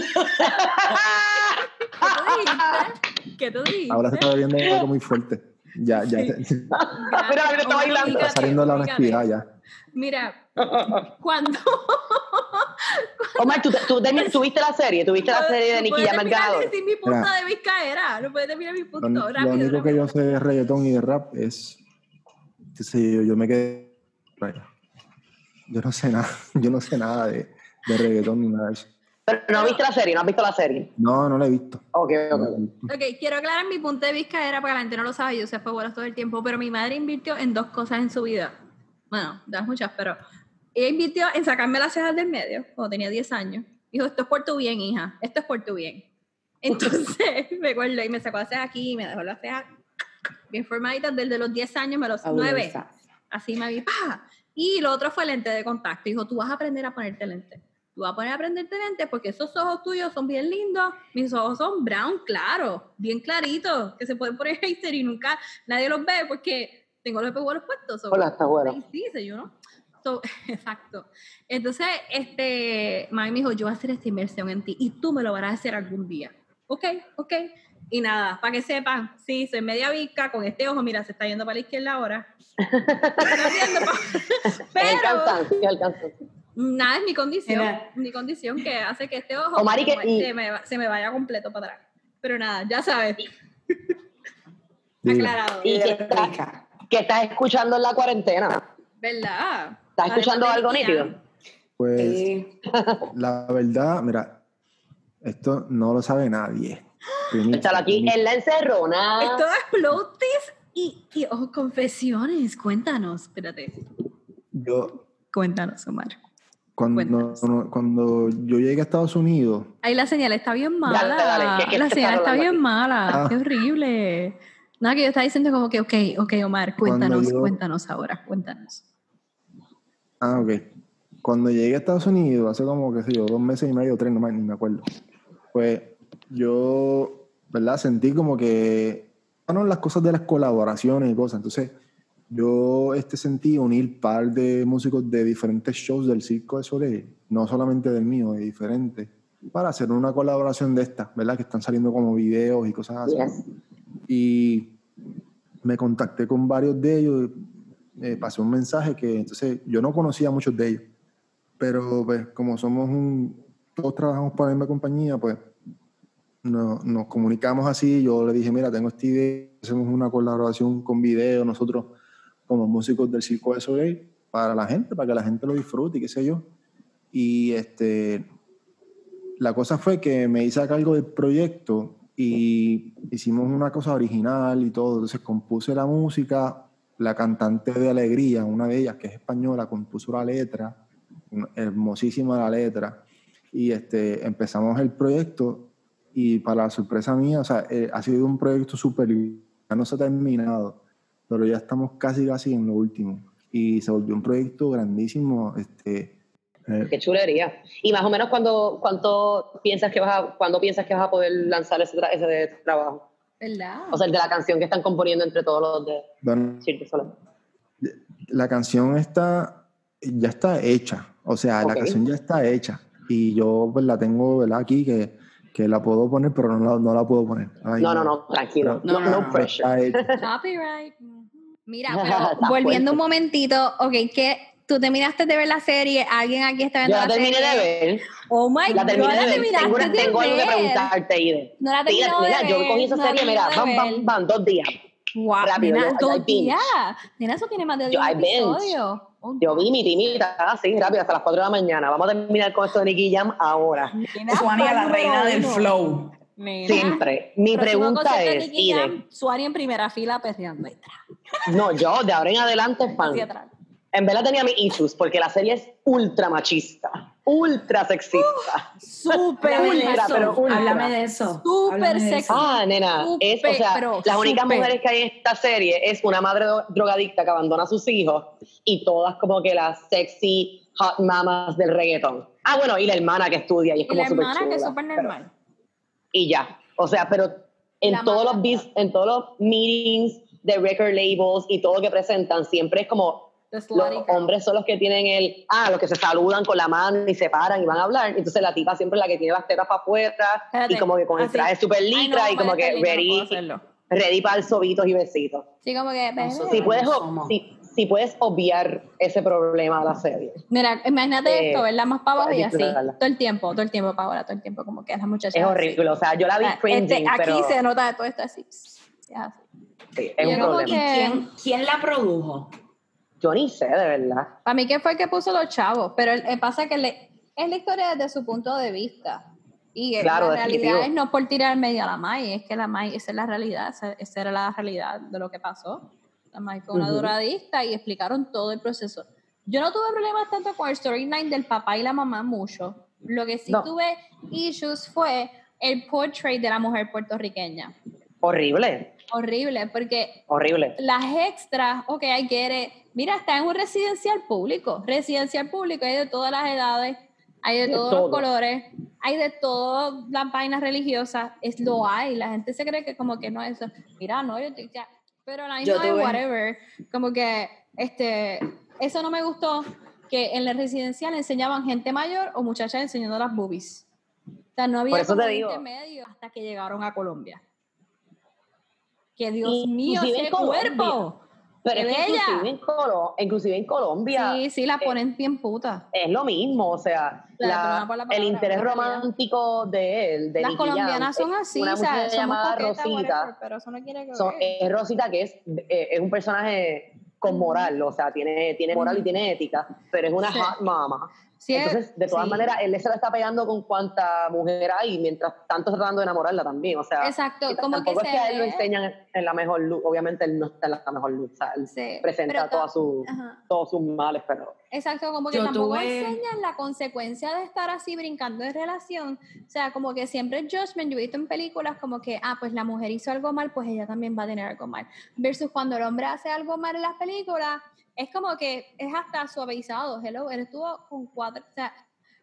¿Qué tú dijiste? ¿Qué tú dijiste? Ahora se está bebiendo algo muy fuerte. Ya, ya. Mira, mira, está bailando. Está saliendo la honestidad ya. Mira, cuando... Omar, ¿tú, tú, ten- tú viste la serie? ¿Tuviste la serie de No Nicky puedes Jam el ganador? decir mi punto Mira. de Vizcaera. No puedes terminar mi punto. Lo, lo rápido, único que yo sé de reggaetón y de rap es. sé yo, yo me quedé. Yo no sé nada. Yo no sé nada de, de reggaetón ni nada de eso. Pero no viste la serie, no has visto la serie. No, no lo he visto. Ok, ok. Ok, quiero aclarar mi punto de Vizcaera porque la gente no lo sabe, yo sé fue bueno todo el tiempo, pero mi madre invirtió en dos cosas en su vida. Bueno, de las muchas, pero ella invirtió en sacarme las cejas del medio cuando tenía 10 años. Dijo, esto es por tu bien, hija, esto es por tu bien. Entonces, me acuerdo, y me sacó las cejas aquí y me dejó las cejas bien formaditas desde los 10 años, me los 9. Así me vi, ¡pa! Y lo otro fue lente de contacto. Dijo, tú vas a aprender a ponerte lente. Tú vas a poner a aprenderte lente porque esos ojos tuyos son bien lindos. Mis ojos son brown, claro, bien claritos, que se pueden poner hater y nunca nadie los ve porque tengo los espejuelos puestos. so- Hola, está bueno. Sí. So, exacto. Entonces, este, mami me dijo, yo voy a hacer esta inversión en ti y tú me lo vas a hacer algún día. Ok, ok. Y nada, para que sepan, sí, soy media visca, con este ojo, mira, se está yendo para la izquierda ahora. Está yendo pa- Es el Pero. Nada, es mi condición, mi condición que hace que este ojo Omar, ¿y qué- y- se, me, va- se me vaya completo para atrás. Pero nada, ya sabes, aclarado. Y que estás, que estás escuchando en la cuarentena. ¿Verdad? ¿Estás escuchando algo de nítido? Pues Sí. la verdad, mira, esto no lo sabe nadie. Échalo aquí en la encerrona. Esto es flow twist y, y oh, confesiones. Cuéntanos, espérate. Yo, Cuéntanos, Omar. Cuando, Cuéntanos. no- cuando yo llegué a Estados Unidos, Ahí la señal está bien mala. Dale, dale, que- que la te señal está bien aquí. mala. Ah. Qué horrible. Nada, que yo estaba diciendo como que, ok, ok, Omar, Cuando cuéntanos, yo- cuéntanos ahora, cuéntanos. ah, ok. Cuando llegué a Estados Unidos, hace como, qué sé yo, dos meses y medio, tres, no me, ni me acuerdo. Pues yo, ¿verdad? Sentí como que, bueno, las cosas de las colaboraciones y cosas. Entonces, yo este, sentí unir par de músicos de diferentes shows del Circo de Soleil, no solamente del mío, de diferentes, para hacer una colaboración de estas, ¿verdad? Que están saliendo como videos y cosas así. Yes. Y me contacté con varios de ellos, eh, pasé un mensaje que entonces yo no conocía a muchos de ellos. pero pues como somos un, todos trabajamos para la misma compañía, pues no- nos comunicamos así. Yo le dije, mira, tengo esta idea, hacemos una colaboración con video, nosotros como músicos del Circo de Soleil, para la gente, para que la gente lo disfrute y qué sé yo. Y este, la cosa fue que me hice a cargo del proyecto y hicimos una cosa original y todo. Entonces compuse la música, la cantante de Alegría, una de ellas que es española, compuso la letra, hermosísima la letra. Y este, empezamos el proyecto y para la sorpresa mía, o sea, eh, ha sido un proyecto súper, ya no se ha terminado, pero ya estamos casi, casi en lo último. Y se volvió un proyecto grandísimo. Este, eh, Qué chulería. Y más o menos cuando cuánto piensas que vas a, cuándo piensas que vas a poder lanzar ese, tra- ese de- trabajo. ¿Verdad? O sea, el de la canción que están componiendo entre todos los de bueno, Cirque du Soleil. la canción está, ya está hecha. O sea, la Ok. canción ya está hecha. Y yo pues, la tengo ¿verdad? aquí que, que la puedo poner, pero no la, no la puedo poner. Ay, No, no, no, tranquilo. No, no, no, no. pressure. Copyright. Mira, pero volviendo un momentito, ok, que tú terminaste de ver la serie, alguien aquí está Yo viendo la la, terminé serie. de ver. Oh my La god, terminé la de ver. terminaste Tengo, de tengo algo que ver. preguntarte, Ide. No la Mira, terminó de mira, yo ver, cogí esa no la serie, mira, van, ver. van, van, dos días. Wow, rápido, nena, yo- dos días. Nena, eso tiene más de Yo, 10 I binge. episodios. Oh, Yo vi mi timita, así, rápido, hasta las 4 de la mañana. Vamos a terminar con esto de Nicky Jam ahora. nena, Suania, la reina del flow. Nena. Siempre. Mi Próximo pregunta es, Nicky Ide, Jam, Suari en primera fila perreando no, yo de ahora en adelante fan. En verdad tenía mis issues, porque la serie es ultra machista, ultra sexista. Súper Háblame de ultra, eso. pero ultra. Háblame de eso. Súper eso. Ah, nena, es, o sea, pero las únicas súper. mujeres que hay en esta serie es una madre drogadicta que abandona a sus hijos y todas como que las sexy hot mamas del reggaeton. Ah, bueno, y la hermana que estudia y es como la súper hermana, que es chula, súper pero- normal. Y ya. O sea, pero en La todos los en todos los meetings de record labels y todo lo que presentan, siempre es como los hombres son los que tienen el, ah, los que se saludan con la mano y se paran y van a hablar. Entonces la tipa siempre es la que tiene las tetas para afuera Espérate, y como que con el así. traje súper no, licra y como que no ready, ready para el sobitos y besitos. Sí, como que... Si puedes, si, si puedes obviar ese problema de la serie. Mira, imagínate Eh, esto, ¿verdad? Más para abajo y así. Todo el tiempo, todo el tiempo ahora, todo el tiempo, como que las muchachas. Es así. horrible. O sea, yo la vi O sea, cringing, este, aquí pero se nota todo esto así. Sí, así. sí, es yo un problema. que- ¿Quién, quién la produjo? Yo ni sé, de verdad. Para mí, ¿qué fue el que puso los chavos? Pero el- el pasa que le, es la historia desde su punto de vista. Y eh, Claro, la definitivo. realidad es no por tirar medio a la May, es que la May, esa es la realidad, esa, esa era la realidad de lo que pasó. May fue una Ujú. duradista y explicaron todo el proceso. Yo no tuve problemas tanto con el storyline del papá y la mamá mucho. Lo que sí No. tuve issues fue el portrait de la mujer puertorriqueña. Horrible, Horrible, porque horrible. las extras, ok, get it. Mira, está en un residencial público. Residencial público, hay de todas las edades, hay de De todos todo. los colores, hay de todas las vainas religiosas. Es lo hay. La gente se cree que como que no es eso. Mira, no, yo ya. Pero a la misma vez, whatever. Como que, este, eso no me gustó. Que en la residencial enseñaban gente mayor o muchachas enseñando las boobies. O sea, no había Por eso como te un digo. intermedio hasta que llegaron a Colombia. Que Dios Y- mío, ese cuerpo. Pero ¡Qué es que inclusive en, Colo- inclusive en Colombia Sí, sí, la eh, ponen bien puta. es lo mismo, o sea, La- la- el interés romántico de él, de Las Nicky Jam, colombianas son así, una o sea, llamada coquetas, Rosita, whatever, pero eso no quiere que son- es Rosita que es, eh, es un personaje con moral, o sea, tiene, tiene moral y tiene ética, pero es una Sí. hot mama. Sí, Entonces, de todas sí. maneras, él se la está pegando con cuanta mujer hay, mientras tanto tratando de enamorarla también, o sea, Exacto, como que tampoco es se que a él lo enseñan en la mejor luz, obviamente él no está en la mejor luz, o sea, él Sí, presenta todas Ajá. todos sus males, pero Exacto, como que Yo tampoco tuve- enseñan la consecuencia de estar así brincando de relación. O sea, como que siempre el judgment, yo he visto en películas como que, ah, pues la mujer hizo algo mal, pues ella también va a tener algo mal. Versus cuando el hombre hace algo mal en las películas, es como que es hasta suavizado. Hello, él estuvo con cuatro, o sea,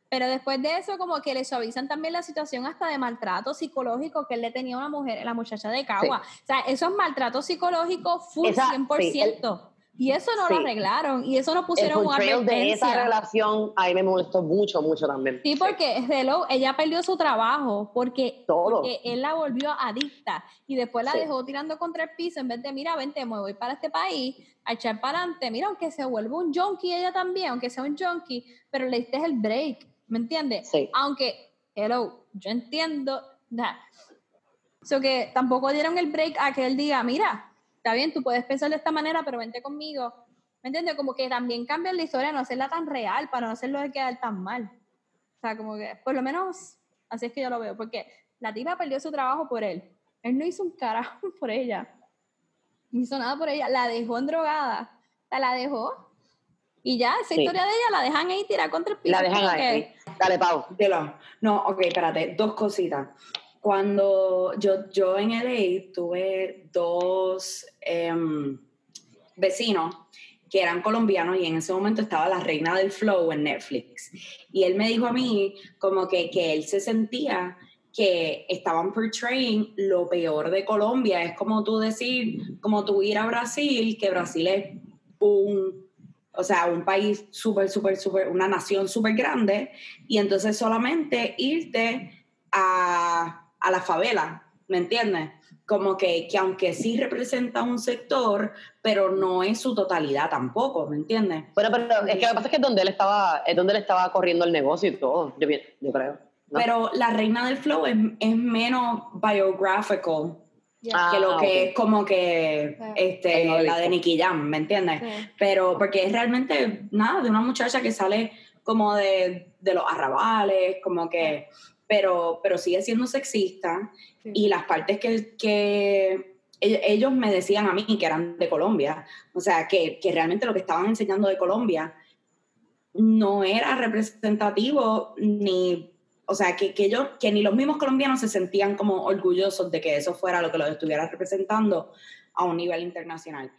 pero después de eso como que le suavizan también la situación hasta de maltrato psicológico que él le tenía a una mujer, la muchacha de Cagua. O sea, eso es maltrato psicológico full Esa- sí, 100%. Y eso no Sí. lo arreglaron. Y eso no El pusieron una portrayal de esa relación a mí me molestó mucho, mucho también. Sí, porque hello, ella perdió su trabajo porque, Todo. porque él la volvió adicta y después la Sí. dejó tirando contra el piso en vez de, mira, vente, me voy para este país a echar para adelante. Mira, aunque se vuelva un junkie ella también, aunque sea un junkie, pero le diste el break, ¿me entiendes? Sí. Aunque, hello, yo entiendo, da. So que tampoco dieron el break a que él diga, mira, está bien, tú puedes pensar de esta manera, pero vente conmigo. ¿Me entiendes? Como que también cambian la historia, no hacerla tan real, para no hacerlo de quedar tan mal. O sea, como que, por lo menos, así es que yo lo veo, porque la tipa perdió su trabajo por él. Él no hizo un carajo por ella. No hizo nada por ella. La dejó en drogada. O sea, la dejó. Y ya, esa Sí. historia de ella la dejan ahí tirar contra el piso. La dejan ahí. que- Dale, Pau. Dilo. No, ok, espérate, dos cositas. Cuando yo, yo en LA tuve dos em, vecinos que eran colombianos y en ese momento estaba la reina del flow en Netflix. Y él me dijo a mí como que, que él se sentía que estaban portraying lo peor de Colombia. Es como tú decir, como tú ir a Brasil, que Brasil es un, o sea, un país súper, súper, súper, una nación súper grande, y entonces solamente irte a, a la favela, ¿me entiendes? Como que, que aunque sí representa un sector, pero no es su totalidad tampoco, ¿me entiendes? Bueno, pero es que lo que pasa es que es donde él estaba, es donde él estaba corriendo el negocio y todo, yo, yo creo. ¿no? Pero la reina del flow es, es menos biographical Ya. que lo Ah, que es como que Sí. este, no la de. Nicky Jam, ¿me entiendes? Sí. Pero porque es realmente nada de una muchacha que sale como de, de los arrabales, como que, pero, pero sigue siendo sexista Sí. y las partes que, que ell- ellos me decían a mí que eran de Colombia, o sea, que, que realmente lo que estaban enseñando de Colombia no era representativo ni, o sea, que, que, ellos, que ni los mismos colombianos se sentían como orgullosos de que eso fuera lo que los estuviera representando a un nivel internacional.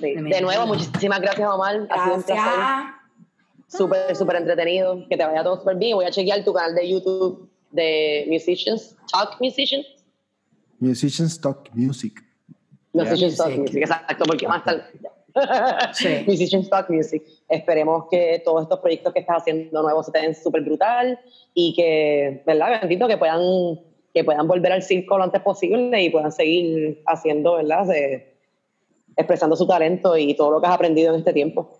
Sí. De nuevo, muchísimas gracias, Omar. Ha sido un placer. Súper, súper entretenido. Que te vaya todo súper bien. Voy a chequear tu canal de YouTube de Musicians, Talk Musicians. Musicians Talk Music. Musicians Talk Music. Music, exacto, porque más tarde. Sí. Musicians Talk Music. Esperemos que todos estos proyectos que estás haciendo nuevos se te den súper brutal y que, ¿verdad? Bendito, que puedan, que puedan volver al circo lo antes posible y puedan seguir haciendo, ¿verdad? Se- expresando su talento y todo lo que has aprendido en este tiempo.